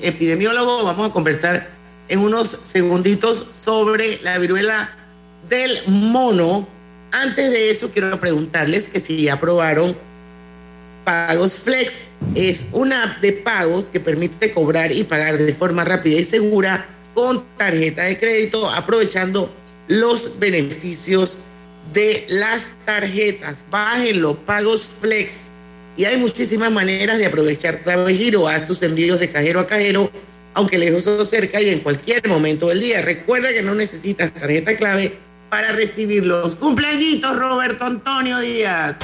epidemiólogo. Vamos a conversar en unos segunditos sobre la viruela del mono. Antes de eso, quiero preguntarles que si aprobaron Pagos Flex. Es una app de pagos que permite cobrar y pagar de forma rápida y segura con tarjeta de crédito, aprovechando los beneficios de las tarjetas. Bájenlo, Pagos Flex. Y hay muchísimas maneras de aprovechar giro. Haz tus envíos de cajero a cajero, aunque lejos o cerca y en cualquier momento del día. Recuerda que no necesitas tarjeta clave para recibir los cumpleañitos, Roberto Antonio Díaz.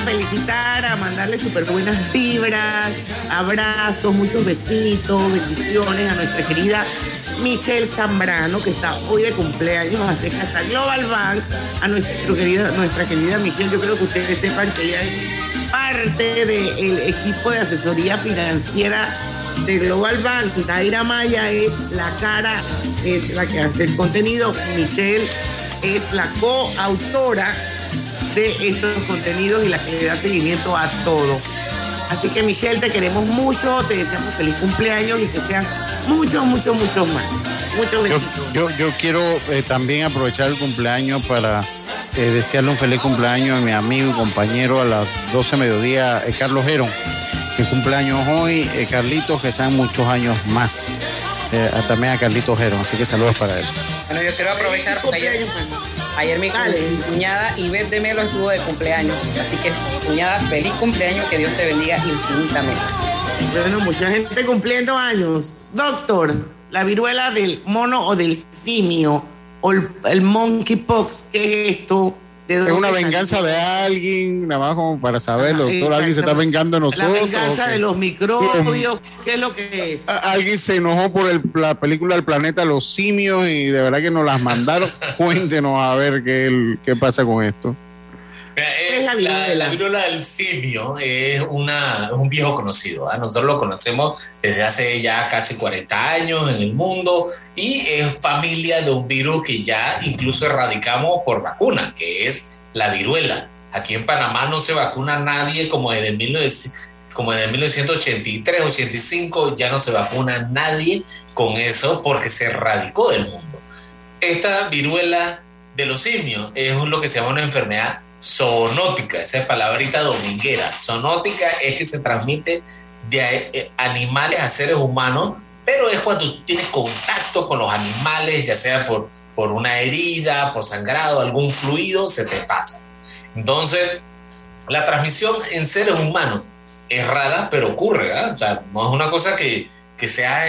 Felicitar, a mandarle súper buenas vibras, abrazos, muchos besitos, bendiciones a nuestra querida Michelle Zambrano, que está hoy de cumpleaños, que hasta Global Bank, a nuestra querida, nuestra querida Michelle, yo creo que ustedes sepan que ella es parte del equipo de asesoría financiera de Global Bank. Zaira Maya es la cara, es la que hace el contenido. Michelle es la coautora de estos contenidos y la que le da seguimiento a todo. Así que Michelle, te queremos mucho, te deseamos feliz cumpleaños y que sean muchos, muchos, muchos más. Muchos Yo, besitos. yo, yo quiero eh, también aprovechar el cumpleaños para eh, desearle un feliz cumpleaños a mi amigo y compañero a las 12 mediodía, eh, Carlos Herón, que cumpleaños hoy, eh, Carlitos, que sean muchos años más. Eh, también a Carlitos Herón, así que saludos para él. Bueno, yo quiero aprovechar porque ayer, ayer mi, cuñada Ivette de Melo estuvo de cumpleaños. Así que, cuñada, feliz cumpleaños, que Dios te bendiga infinitamente. Bueno, mucha gente cumpliendo años. Doctor, la viruela del mono o del simio o el, el monkeypox, ¿qué es esto? ¿De Es una salió? venganza de alguien, nada más como para saberlo. Ajá, doctor, alguien se está vengando de nosotros. La venganza de los microbios, ¿qué es lo que es? Alguien se enojó por el- la película del planeta Los Simios y de verdad que nos las mandaron. Cuéntenos a ver qué, el- qué pasa con esto. Eh, la, la viruela del simio es una, es un viejo conocido. ¿ah? Nosotros lo conocemos desde hace ya casi 40 años en el mundo y es familia de un virus que ya incluso erradicamos por vacuna, que es la viruela. Aquí en Panamá no se vacuna nadie como desde 1900 como desde 1983, 85, ya no se vacuna nadie con eso porque se erradicó del mundo. Esta viruela de los simios es lo que se llama una enfermedad zoonótica, esa es palabrita dominguera. Zoonótica es que se transmite de eh, animales a seres humanos, pero es cuando tienes contacto con los animales, ya sea por, por una herida, por sangrado, algún fluido, se te pasa. Entonces, la transmisión en seres humanos es rara, pero ocurre, ¿verdad? O sea, no es una cosa que, que sea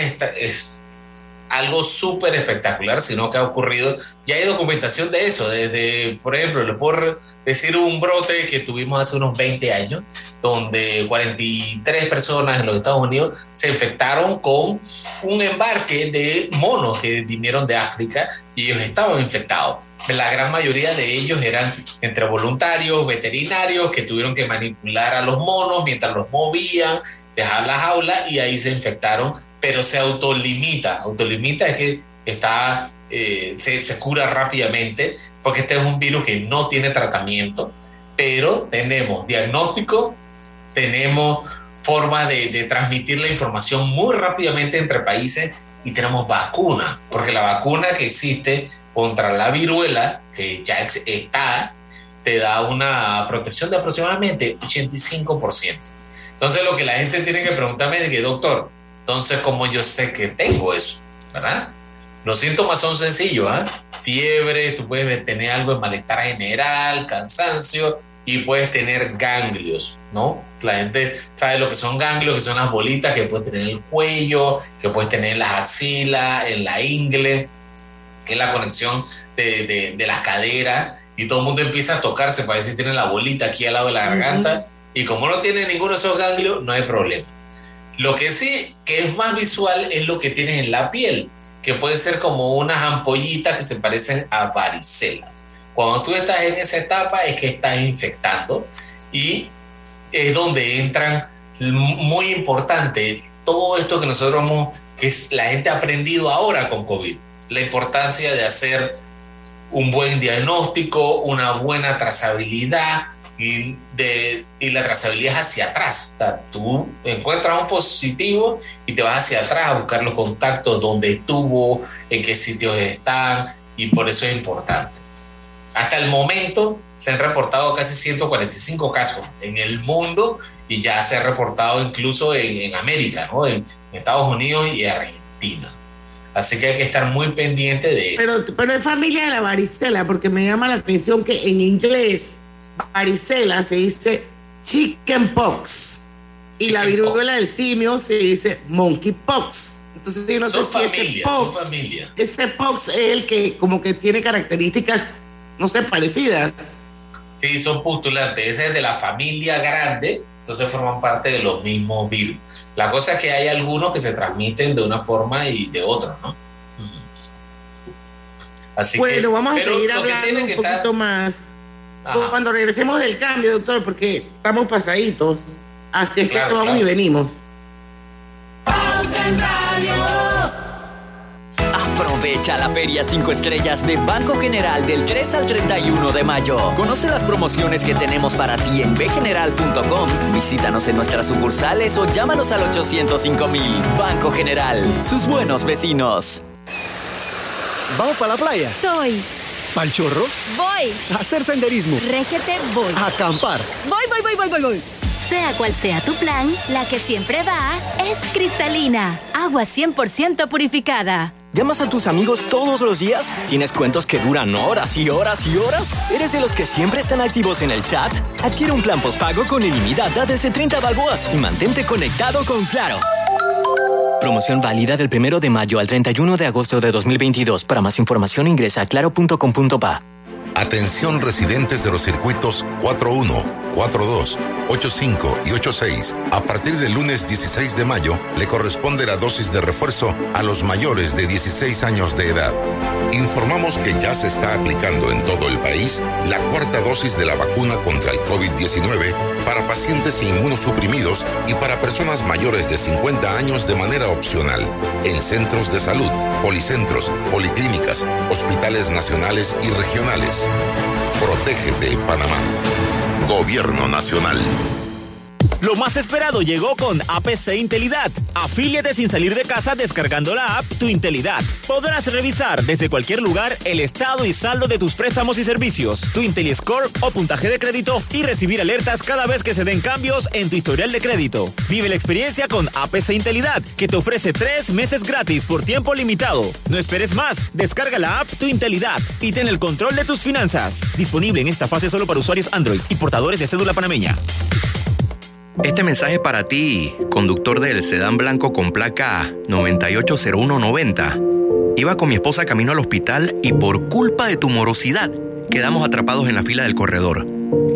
algo súper espectacular, sino que ha ocurrido. Y hay documentación de eso, desde, por ejemplo, le puedo decir un brote que tuvimos hace unos 20 años, donde 43 personas en los Estados Unidos se infectaron con un embarque de monos que vinieron de África y ellos estaban infectados. La gran mayoría de ellos eran entre voluntarios, veterinarios, que tuvieron que manipular a los monos mientras los movían, dejar la jaula y ahí se infectaron, pero se autolimita. Autolimita es que está, eh, se, se cura rápidamente, porque este es un virus que no tiene tratamiento, pero tenemos diagnóstico, tenemos forma de, de, transmitir la información muy rápidamente entre países y tenemos vacuna, porque la vacuna que existe contra la viruela, que ya está, te da una protección de aproximadamente 85%. Entonces lo que la gente tiene que preguntarme es que, doctor, entonces ¿cómo yo sé que tengo eso? ¿Verdad? Los síntomas son sencillos, ¿eh? Fiebre, tú puedes tener algo de malestar general, cansancio, y puedes tener ganglios, ¿no? La gente sabe lo que son ganglios, que son las bolitas que puedes tener en el cuello, que puedes tener en las axilas, en la ingle, que es la conexión de, de, de las caderas, y todo el mundo empieza a tocarse para ver si tiene la bolita aquí al lado de la garganta, uh -huh. y como no tiene ninguno de esos ganglios, no hay problema. Lo que sí que es más visual es lo que tienes en la piel, que puede ser como unas ampollitas que se parecen a varicelas. Cuando tú estás en esa etapa es que estás infectando y es donde entran muy importante todo esto que nosotros hemos, que la gente ha aprendido ahora con COVID, la importancia de hacer un buen diagnóstico, una buena trazabilidad y, de, y la trazabilidad es hacia atrás. O sea, tú encuentras un positivo y te vas hacia atrás a buscar los contactos, dónde estuvo, en qué sitios están y por eso es importante. Hasta el momento se han reportado casi 145 casos en el mundo y ya se ha reportado incluso en, América, ¿no? en, Estados Unidos y Argentina. Así que hay que estar muy pendiente de Pero, pero es familia de la varicela, porque me llama la atención que en inglés varicela se dice chickenpox y la viruela del simio se dice monkeypox. Entonces yo no sé si ese pox, ese pox es el que como que tiene características, no sé, parecidas. Sí, son postulantes. Ese es de la familia grande, entonces forman parte de los mismos virus. La cosa es que hay algunos que se transmiten de una forma y de otra, ¿no? Así bueno, vamos a seguir hablando un poquito más. Cuando regresemos del cambio, doctor, porque estamos pasaditos. Así es que vamos y venimos. Aprovecha la Feria 5 Estrellas de Banco General del 3 al 31 de mayo. Conoce las promociones que tenemos para ti en bgeneral.com. Visítanos en nuestras sucursales o llámanos al 805 mil. Banco General, sus buenos vecinos. ¿Vamos para la playa? Soy. ¿Pal chorro? Voy. A hacer senderismo. Régete, voy. A acampar. Voy, voy, voy, voy, voy, voy. Sea cual sea tu plan, la que siempre va es cristalina. Agua 100% purificada. ¿Llamas a tus amigos todos los días? ¿Tienes cuentos que duran horas y horas y horas? ¿Eres de los que siempre están activos en el chat? Adquiere un plan postpago con ilimitada desde 30 balboas y mantente conectado con Claro. Promoción válida del 1 de mayo al 31 de agosto de 2022. Para más información ingresa a claro.com.pa. Atención residentes de los circuitos 41, 42, 85 y 86. A partir del lunes 16 de mayo le corresponde la dosis de refuerzo a los mayores de 16 años de edad. Informamos que ya se está aplicando en todo el país la cuarta dosis de la vacuna contra el COVID-19 para pacientes inmunosuprimidos y para personas mayores de 50 años de manera opcional en centros de salud, policentros, policlínicas, hospitales nacionales y regionales. Protégete, Panamá. Gobierno Nacional. Lo más esperado llegó con APC Intelidad. Afíliate sin salir de casa descargando la app Tu Intelidad. Podrás revisar desde cualquier lugar el estado y saldo de tus préstamos y servicios, tu IntelliScore o puntaje de crédito y recibir alertas cada vez que se den cambios en tu historial de crédito. Vive la experiencia con APC Intelidad, que te ofrece tres meses gratis por tiempo limitado. No esperes más. Descarga la app Tu Intelidad y ten el control de tus finanzas. Disponible en esta fase solo para usuarios Android y portadores de cédula panameña. Este mensaje para ti, conductor del sedán blanco con placa 980190. Iba con mi esposa camino al hospital y por culpa de tu morosidad quedamos atrapados en la fila del corredor.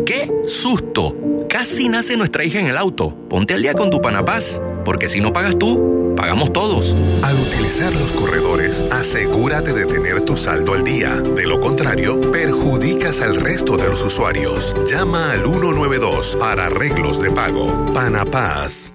¡Qué susto! Casi nace nuestra hija en el auto. Ponte al día con tu panapaz, porque si no pagas tú, pagamos todos. Al utilizar los corredores, asegúrate de tener tu saldo al día. De lo contrario, perjudicas al resto de los usuarios. Llama al 192 para arreglos de pago. Panapaz.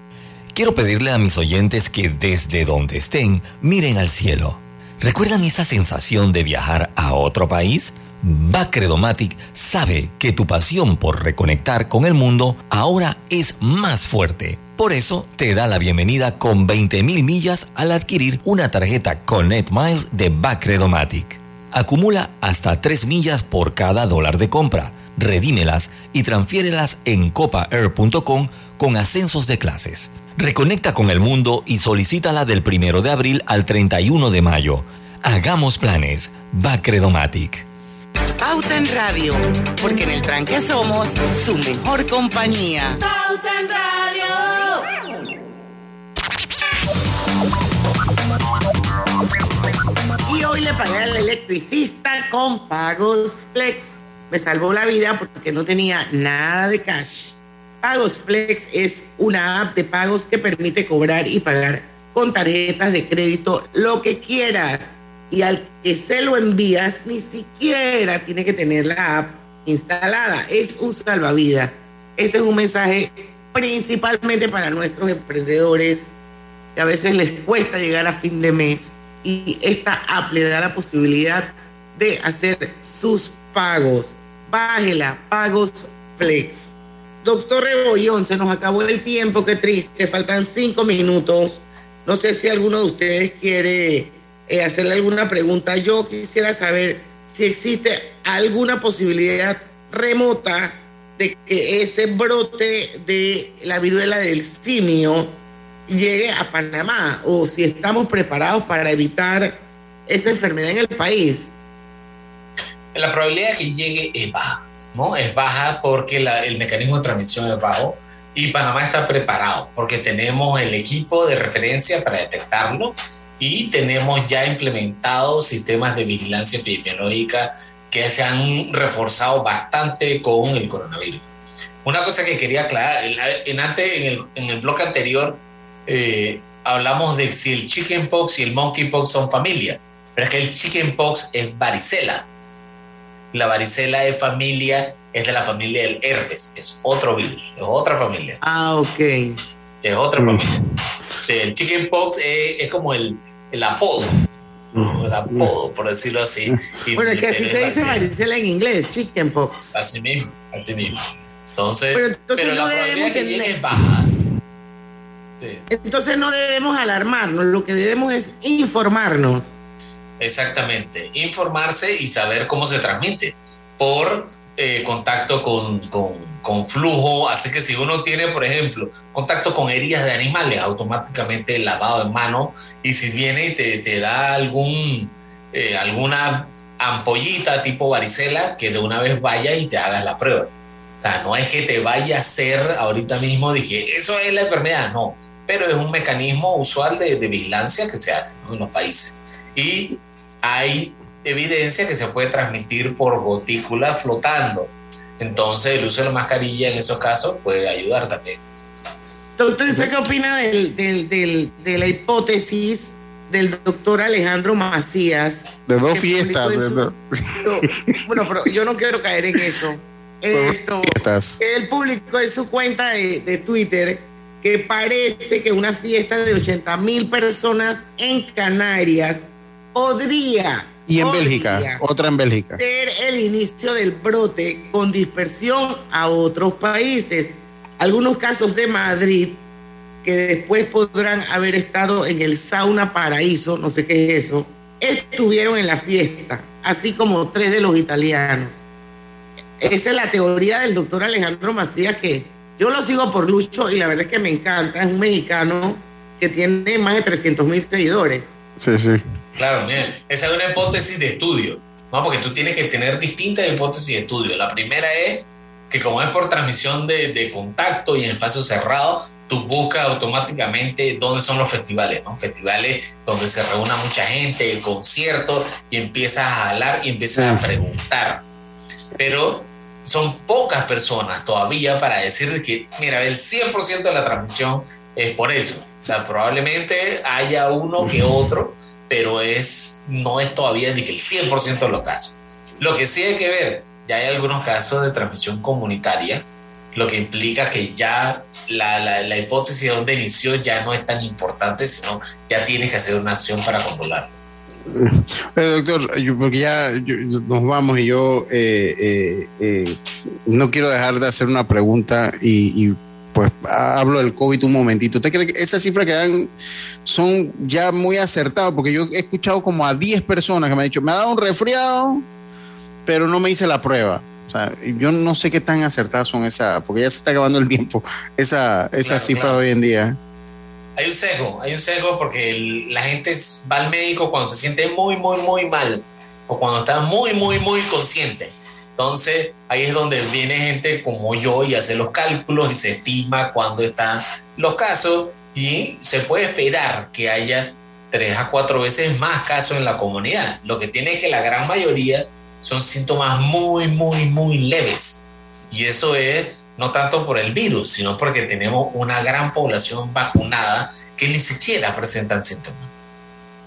Quiero pedirle a mis oyentes que desde donde estén, miren al cielo. ¿Recuerdan esa sensación de viajar a otro país? Bacredomatic sabe que tu pasión por reconectar con el mundo ahora es más fuerte. Por eso te da la bienvenida con 20.000 millas al adquirir una tarjeta Connect Miles de Bacredomatic. Acumula hasta 3 millas por cada dólar de compra. Redímelas y transfiérelas en copaair.com con ascensos de clases. Reconecta con el mundo y solicítala del 1 de abril al 31 de mayo. Hagamos planes. Bacredomatic. Pauta en Radio, porque en el tranque somos su mejor compañía. Pauta en Radio. Y hoy le pagué al electricista con pagos flex. Me salvó la vida porque no tenía nada de cash. Pagos Flex es una app de pagos que permite cobrar y pagar con tarjetas de crédito lo que quieras. Y al que se lo envías, ni siquiera tiene que tener la app instalada. Es un salvavidas. Este es un mensaje principalmente para nuestros emprendedores que a veces les cuesta llegar a fin de mes y esta app le da la posibilidad de hacer sus pagos. Bájela, pagos flex. Doctor Rebollón, se nos acabó el tiempo, qué triste, faltan cinco minutos. No sé si alguno de ustedes quiere eh, hacerle alguna pregunta. Yo quisiera saber si existe alguna posibilidad remota de que ese brote de la viruela del simio llegue a Panamá o si estamos preparados para evitar esa enfermedad en el país. La probabilidad de que llegue es baja, ¿no? Es baja porque el mecanismo de transmisión es bajo y Panamá está preparado porque tenemos el equipo de referencia para detectarlo y tenemos ya implementados sistemas de vigilancia epidemiológica que se han reforzado bastante con el coronavirus. Una cosa que quería aclarar, en, antes, en el, en el bloque anterior eh, hablamos de si el chickenpox y el monkeypox son familia, pero es que el chickenpox es varicela. La varicela es familia, es de la familia del herpes, es otro virus, es otra familia. Ah, ok. Es otra familia. El chickenpox es, es como el, el apodo, el apodo, por decirlo así. Bueno, es que así se dice varicela. en inglés, chickenpox. Así mismo, así mismo. Entonces, Pero pero, entonces la no probabilidad debemos que llegue tener- es baja. Sí, Entonces no debemos alarmarnos, lo que debemos es informarnos. exactamente. Informarse y saber cómo se transmite por eh, contacto con, con, con flujo. Así que si uno tiene, por ejemplo, contacto con heridas de animales, automáticamente lavado de mano. Y si viene y te, te da algún, eh, alguna ampollita tipo varicela, que de una vez vaya y te hagas la prueba. O sea, no es que te vaya a hacer ahorita mismo, dije, eso es la enfermedad, no. Pero es un mecanismo usual de, de vigilancia que se hace en los países. Y hay evidencia que se puede transmitir por gotícula flotando. Entonces, el uso de la mascarilla en esos casos puede ayudar también. Doctor, ¿usted qué opina del- del- del- de la hipótesis del doctor Alejandro Macías? De dos fiestas. su- bueno, pero yo no quiero caer en eso. Esto, fiestas. él publicó en su cuenta de, de Twitter que parece que una fiesta de 80 mil personas en Canarias podría Y en Bélgica, otra en Bélgica. ser el inicio del brote con dispersión a otros países. Algunos casos de Madrid que después podrán haber estado en el sauna paraíso, no sé qué es eso, estuvieron en la fiesta, así como tres de los italianos. Esa es la teoría del doctor Alejandro Macías, que yo lo sigo por Lucho y la verdad es que me encanta. Es un mexicano que tiene más de 300 mil seguidores. Sí, sí. Claro, esa es una hipótesis de estudio, ¿no? Porque tú tienes que tener distintas hipótesis de estudio. La primera es que como es por transmisión de, de contacto y en espacio cerrado, tú buscas automáticamente dónde son los festivales, ¿no? Festivales donde se reúna mucha gente, conciertos, y empiezas a hablar y empiezas a preguntar. Pero son pocas personas todavía para decir que, mira, el 100% de la transmisión es por eso. O sea, probablemente haya uno que otro, pero es, no es todavía ni que el 100% de los casos. Lo que sí hay que ver, ya hay algunos casos de transmisión comunitaria, lo que implica que ya la, la, la hipótesis de donde inició ya no es tan importante, sino ya tienes que hacer una acción para controlarlo. Eh, doctor, yo- porque ya yo- nos vamos y yo eh, eh, eh, no quiero dejar de hacer una pregunta y, y, pues hablo del COVID un momentito. ¿Usted cree que esas cifras que dan son ya muy acertadas? Porque yo he escuchado como a 10 personas que me han dicho, me ha dado un resfriado, pero no me hice la prueba. O sea, yo no sé qué tan acertadas son esas, porque ya se está acabando el tiempo, esa, esa Claro, cifra claro. de hoy en día. Hay un sesgo, hay un sesgo porque el- la gente va al médico cuando se siente muy, muy, muy mal o cuando está muy, muy, muy consciente. Entonces, ahí es donde viene gente como yo y hace los cálculos y se estima cuándo están los casos y se puede esperar que haya tres a cuatro veces más casos en la comunidad. Lo que tiene es que la gran mayoría son síntomas muy, muy, muy leves. Y eso es no tanto por el virus, sino porque tenemos una gran población vacunada que ni siquiera presentan síntomas.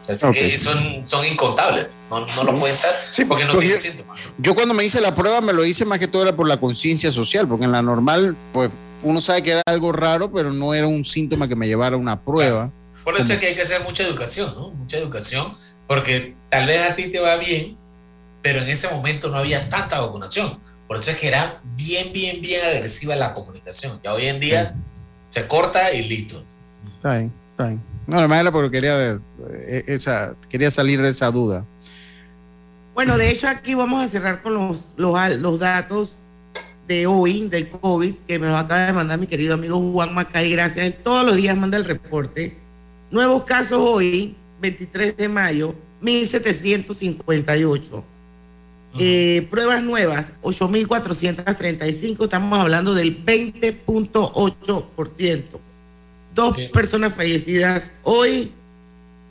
Así que son, son incontables, no, no lo cuentan porque no tienen síntomas. Yo cuando me hice la prueba me lo hice más que todo era por la conciencia social, porque en la normal, pues uno sabe que era algo raro, pero no era un síntoma que me llevara a una prueba. Por eso es que hay que hacer mucha educación, ¿no? Mucha educación, porque tal vez a ti te va bien, pero en ese momento no había tanta vacunación. Por eso es que era bien, bien, bien agresiva la comunicación. Ya hoy en día se corta y listo. Está bien, está bien. No, además era porque quería, eh, esa, quería salir de esa duda. Bueno, de hecho aquí vamos a cerrar con los, los, los datos de hoy, del COVID, que me los acaba de mandar mi querido amigo Juan Macay. Gracias. todos los días manda el reporte. Nuevos casos hoy, 23 de mayo, 1758. Eh, pruebas nuevas, 8.435, estamos hablando del 20.8%. Dos personas fallecidas hoy,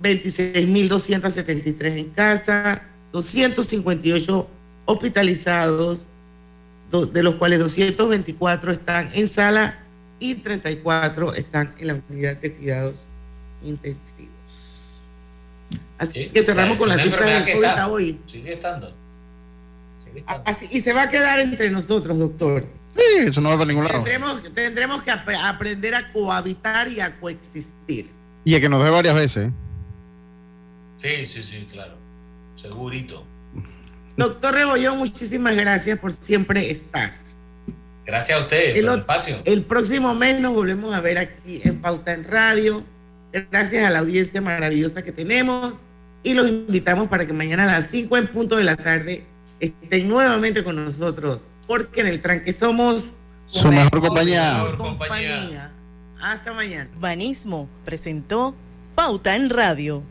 26.273 en casa, 258 hospitalizados, de los cuales 224 están en sala y 34 están en la unidad de cuidados intensivos. Así que cerramos con la cifra del COVID hoy. Sigue estando. Así, y se va a quedar entre nosotros, doctor. Sí, eso no va para ningún lado. Tendremos, tendremos que aprender a cohabitar y a coexistir. Y a que nos dé varias veces. Sí, sí, sí, claro. Segurito. Doctor Rebollón, muchísimas gracias por siempre estar. Gracias a usted el, por el espacio. El próximo mes nos volvemos a ver aquí en Pauta en Radio. Gracias a la audiencia maravillosa que tenemos y los invitamos para que mañana a las 5 en punto de la tarde estén nuevamente con nosotros, porque en el tranque somos su mejor compañía. compañía. Hasta mañana. Banismo presentó Pauta en Radio.